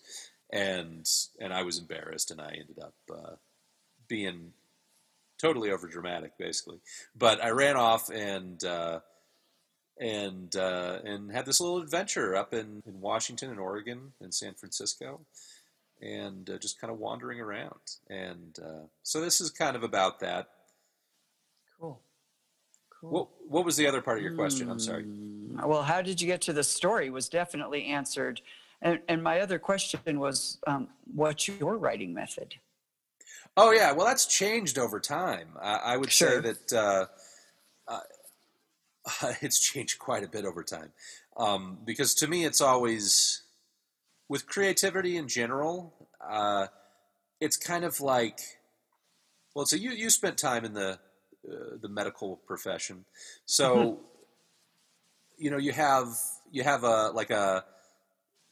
S1: and and I was embarrassed, and I ended up uh, being totally over dramatic, basically. But I ran off and. Uh, and uh, and had this little adventure up in, in Washington and Oregon and San Francisco, and uh, just kind of wandering around. And uh, so this is kind of about that.
S3: Cool.
S1: Cool. What, what was the other part of your question? I'm sorry.
S3: Hmm. Well, how did you get to the story was definitely answered. And, and my other question was, um, what's your writing method?
S1: Oh yeah, well that's changed over time. I, I would
S3: sure.
S1: say that uh, uh, it's changed quite a bit over time. Um, because to me, it's always with creativity in general. Uh, it's kind of like, well, so you you spent time in the uh, the medical profession, so mm-hmm. you know you have you have a like a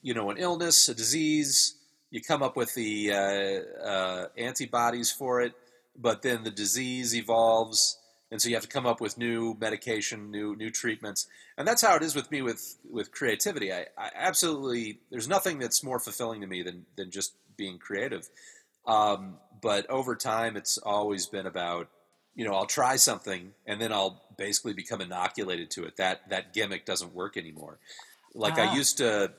S1: you know an illness, a disease. You come up with the uh, uh, antibodies for it, but then the disease evolves and so you have to come up with new medication, new new treatments, and that's how it is with me with with creativity. I, I absolutely there's nothing that's more fulfilling to me than than just being creative. Um, but over time, it's always been about you know I'll try something and then I'll basically become inoculated to it. That that gimmick doesn't work anymore. Like I used to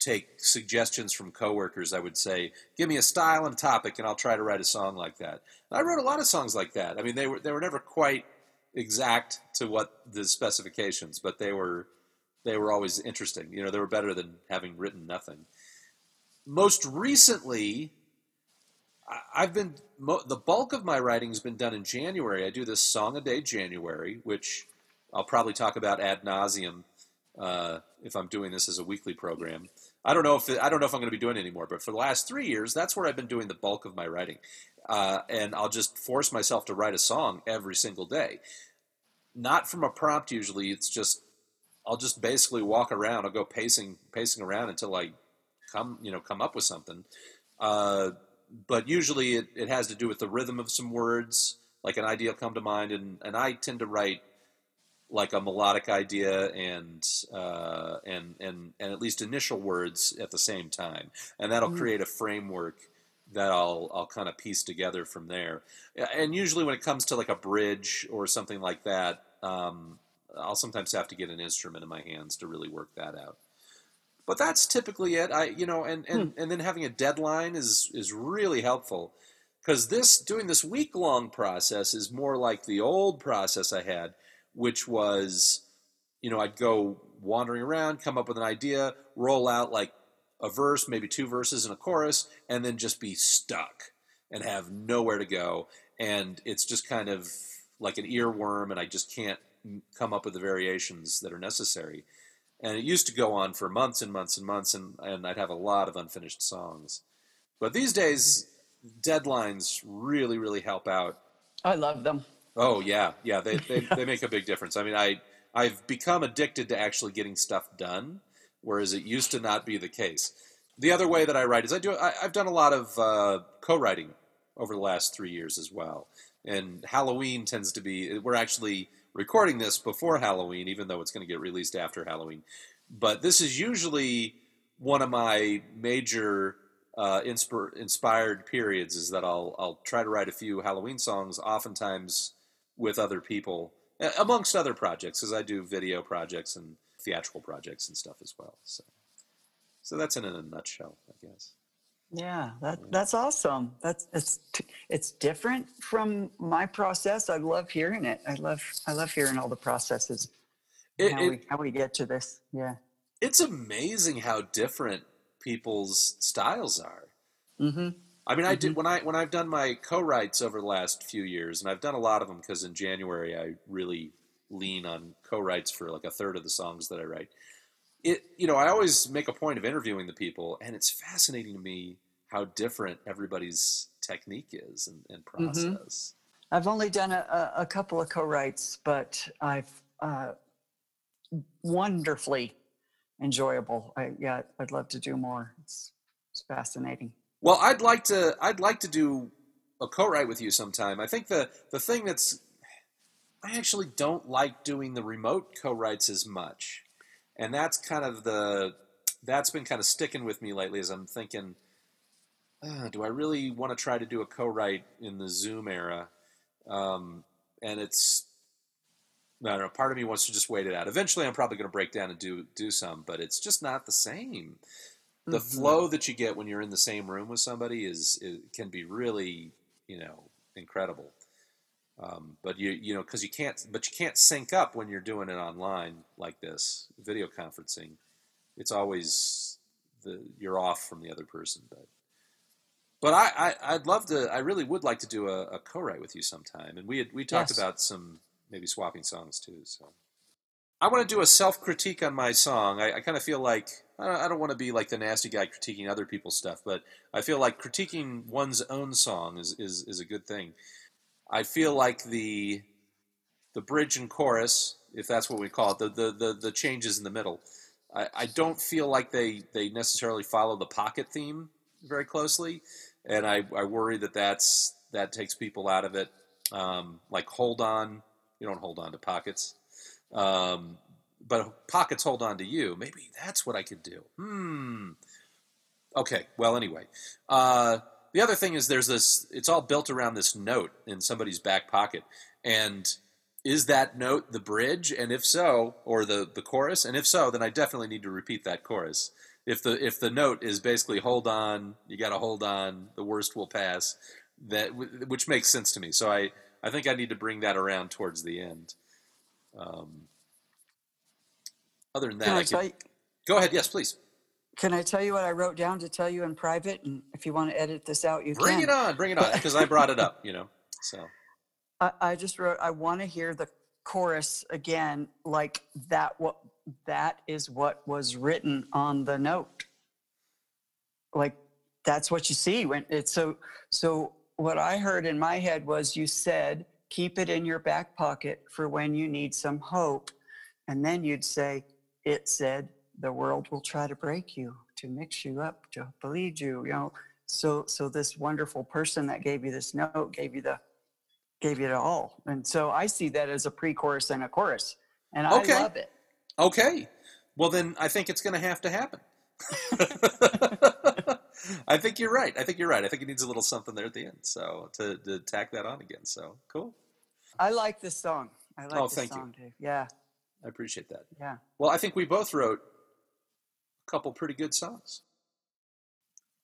S1: take suggestions from coworkers. I would say, "Give me a style and a topic, and I'll try to write a song like that." And I wrote a lot of songs like that. I mean, they were they were never quite exact to what the specifications, but they were they were always interesting. You know, they were better than having written nothing. Most recently, I've been the bulk of my writing has been done in January. I do this song a day January, which I'll probably talk about ad nauseum uh, if I'm doing this as a weekly program. I don't know if I don't know if I'm going to be doing it anymore, but for the last three years, that's where I've been doing the bulk of my writing, uh, and I'll just force myself to write a song every single day. Not from a prompt usually. It's just I'll just basically walk around. I'll go pacing pacing around until I come you know come up with something. Uh, but usually it, it has to do with the rhythm of some words, like an idea come to mind, and, and I tend to write like a melodic idea and uh, and and and at least initial words at the same time, and that'll mm-hmm. create a framework that I'll I'll kind of piece together from there. And usually when it comes to like a bridge or something like that, um, I'll sometimes have to get an instrument in my hands to really work that out. But that's typically it. I you know, and and, hmm. and then having a deadline is is really helpful because this doing this week long process is more like the old process I had which was, you know, I'd go wandering around, come up with an idea, roll out like a verse, maybe two verses and a chorus, and then just be stuck and have nowhere to go. And it's just kind of like an earworm, and I just can't come up with the variations that are necessary. And it used to go on for months and months and months, and, and I'd have a lot of unfinished songs. But these days, deadlines really, really help out.
S3: I love them.
S1: Oh yeah, yeah. They they, they make a big difference. I mean, I I've become addicted to actually getting stuff done, whereas it used to not be the case. The other way that I write is I do I, have done a lot of uh, co-writing over the last three years as well. And Halloween tends to be we're actually recording this before Halloween, even though it's going to get released after Halloween. But this is usually one of my major uh, insp- inspired periods. Is that I'll I'll try to write a few Halloween songs, oftentimes with other people, amongst other projects, because I do video projects and theatrical projects and stuff as well. So, so that's in a nutshell, I guess.
S3: Yeah, that that's awesome. That's it's it's different from my process. I love hearing it. I love I love hearing all the processes. It, how, it, we, how we get to this. Yeah,
S1: it's amazing how different people's styles are.
S3: Mm-hmm.
S1: I mean, I did when I when I've done my co-writes over the last few years, and I've done a lot of them because in January I really lean on co-writes for like a third of the songs that I write. It you know I always make a point of interviewing the people, and it's fascinating to me how different everybody's technique is and, and process.
S3: I've only done a, a, a couple of co-writes, but I've uh, wonderfully enjoyable. I, yeah, I'd love to do more. It's, it's fascinating.
S1: Well, I'd like to. I'd like to do a co-write with you sometime. I think the the thing that's I actually don't like doing the remote co-writes as much, and that's kind of the that's been kind of sticking with me lately. As I'm thinking, uh, do I really want to try to do a co-write in the Zoom era? Um, and it's I don't know. Part of me wants to just wait it out. Eventually, I'm probably going to break down and do do some, but it's just not the same. The
S3: Mhm.
S1: flow that you get when you're in the same room with somebody is, is can be really you know incredible. Um, but you you know because you can't but you can't sync up when you're doing it online like this video conferencing. It's always the you're off from the other person, but. But I, I, I'd love to. I really would like to do a, a co-write with you sometime, and we had, we talked
S3: Yes.
S1: about some maybe swapping songs too. So I want to do a self critique on my song. I, I kind of feel like I don't, I don't want to be like the nasty guy critiquing other people's stuff, but I feel like critiquing one's own song is, is, is a good thing. I feel like the the bridge and chorus, if that's what we call it, the the, the, the changes in the middle. I, I don't feel like they, they necessarily follow the pocket theme very closely, and I, I worry that that's that takes people out of it. Um, like hold on, you don't hold on to pockets, um, but pockets hold on to you. Maybe that's what I could do. Hmm. Okay. Well, anyway, uh, the other thing is there's this. It's all built around this note in somebody's back pocket, and is that note the bridge? And if so, or the the chorus? And if so, then I definitely need to repeat that chorus. If the if the note is basically hold on, you got to hold on. The worst will pass. That which makes sense to me. So I I think I need to bring that around towards the end. Um, other than that,
S3: Can
S1: I
S3: I,
S1: could,
S3: you,
S1: go ahead. Yes, please.
S3: can I tell you what I wrote down to tell you in private? And if you want to edit this out, you can.
S1: Bring
S3: can.
S1: it on. Bring it on. Because I brought it up. You know. So
S3: I, I just wrote, I want to hear the chorus again, like that. What that is what was written on the note. Like that's what you see when it's so. So what I heard in my head was you said, keep it in your back pocket for when you need some hope, and then you'd say, it said, the world will try to break you, to mix you up, to bleed you. You know. So so this wonderful person that gave you this note gave you the gave you it all. And so I see that as a pre-chorus and a chorus. And I
S1: Okay.
S3: love it.
S1: Okay. Well, then I think it's going to have to happen. I think you're right. I think you're right. I think it needs a little something there at the end. So to, to tack that on again. So cool.
S3: I like this song. I like
S1: Oh,
S3: this
S1: thank you.
S3: song, Dave. Yeah,
S1: I appreciate that.
S3: yeah.
S1: Well, I think we both wrote a couple pretty good songs.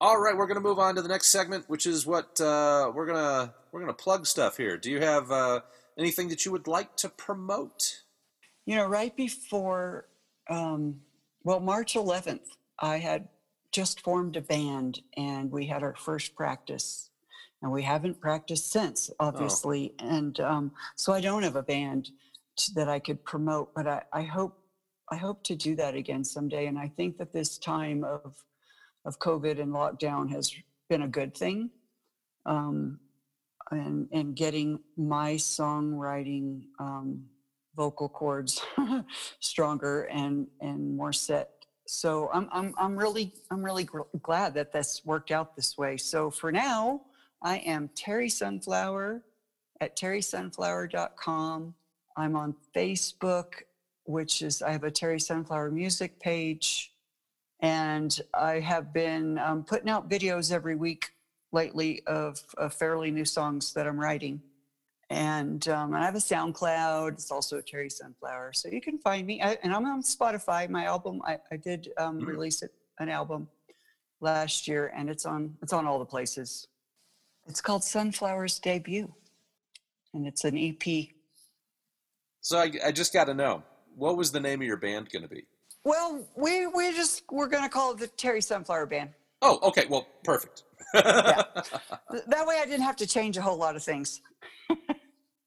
S1: All right, we're going to move on to the next segment, which is what uh, we're gonna we're gonna plug stuff here. Do you have uh, anything that you would like to promote?
S3: You know, right before, um, well, March 11th, I had just formed a band and we had our first practice. And we haven't practiced since, obviously. And um, so I don't have a band that I could promote, but I, I hope I hope to do that again someday. And I think that this time of of COVID and lockdown has been a good thing. Um, and and getting my songwriting um, vocal cords stronger and and more set. So I'm I'm I'm really I'm really glad that this worked out this way. So for now, I am Terry Sunflower at terrysunflower.com. I'm on Facebook, which is I have a Terry Sunflower music page, and I have been um, putting out videos every week lately of, of fairly new songs that I'm writing. And, um, and I have a SoundCloud. It's also Terry Sunflower. So you can find me. I, and I'm on Spotify. My album, I, I did um,
S1: Mhm.
S3: release it, an album last year, and it's on it's on all the places. It's called Sunflower's Debut, and it's an EP.
S1: So I, I just got to know what was the name of your band going to be?
S3: Well, we we just we're gonna call it the Terry Sunflower Band.
S1: Oh, okay. Well, perfect.
S3: Yeah. That way I didn't have to change a whole lot of things.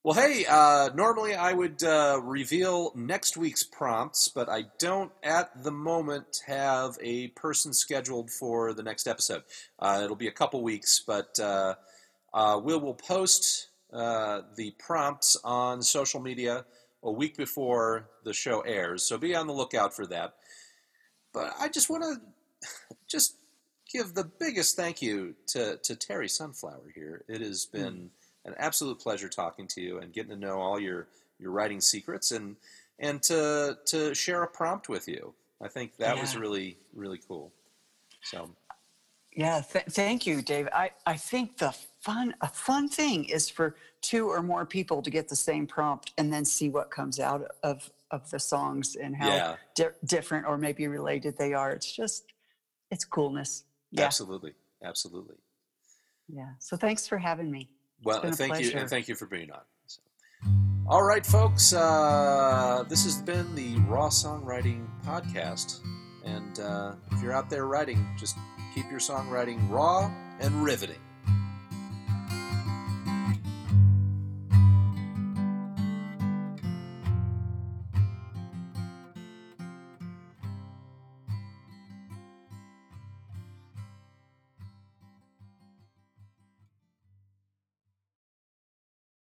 S1: Well, hey, uh, normally I would uh, reveal next week's prompts, but I don't at the moment have a person scheduled for the next episode. Uh, it'll be a couple weeks, but uh, uh, Will will post uh, the prompts on social media a week before the show airs, so be on the lookout for that. But I just want to just give the biggest thank you to, to Terry Sunflower here. It has been an absolute pleasure talking to you and getting to know all your, your writing secrets and and to to share a prompt with you. I think that was really really cool. So
S3: Yeah, th- thank you, Dave. I, I think the fun a fun thing is for two or more people to get the same prompt and then see what comes out of of the songs and how
S1: Yeah.
S3: di- different or maybe related they are. It's just it's coolness. Yeah,
S1: absolutely, absolutely.
S3: yeah. So thanks for having me.
S1: Well, thank you, and thank you for being on. So. All right, folks. Uh, this has been the Raw Songwriting Podcast, and uh, if you're out there writing, just keep your songwriting raw and riveting.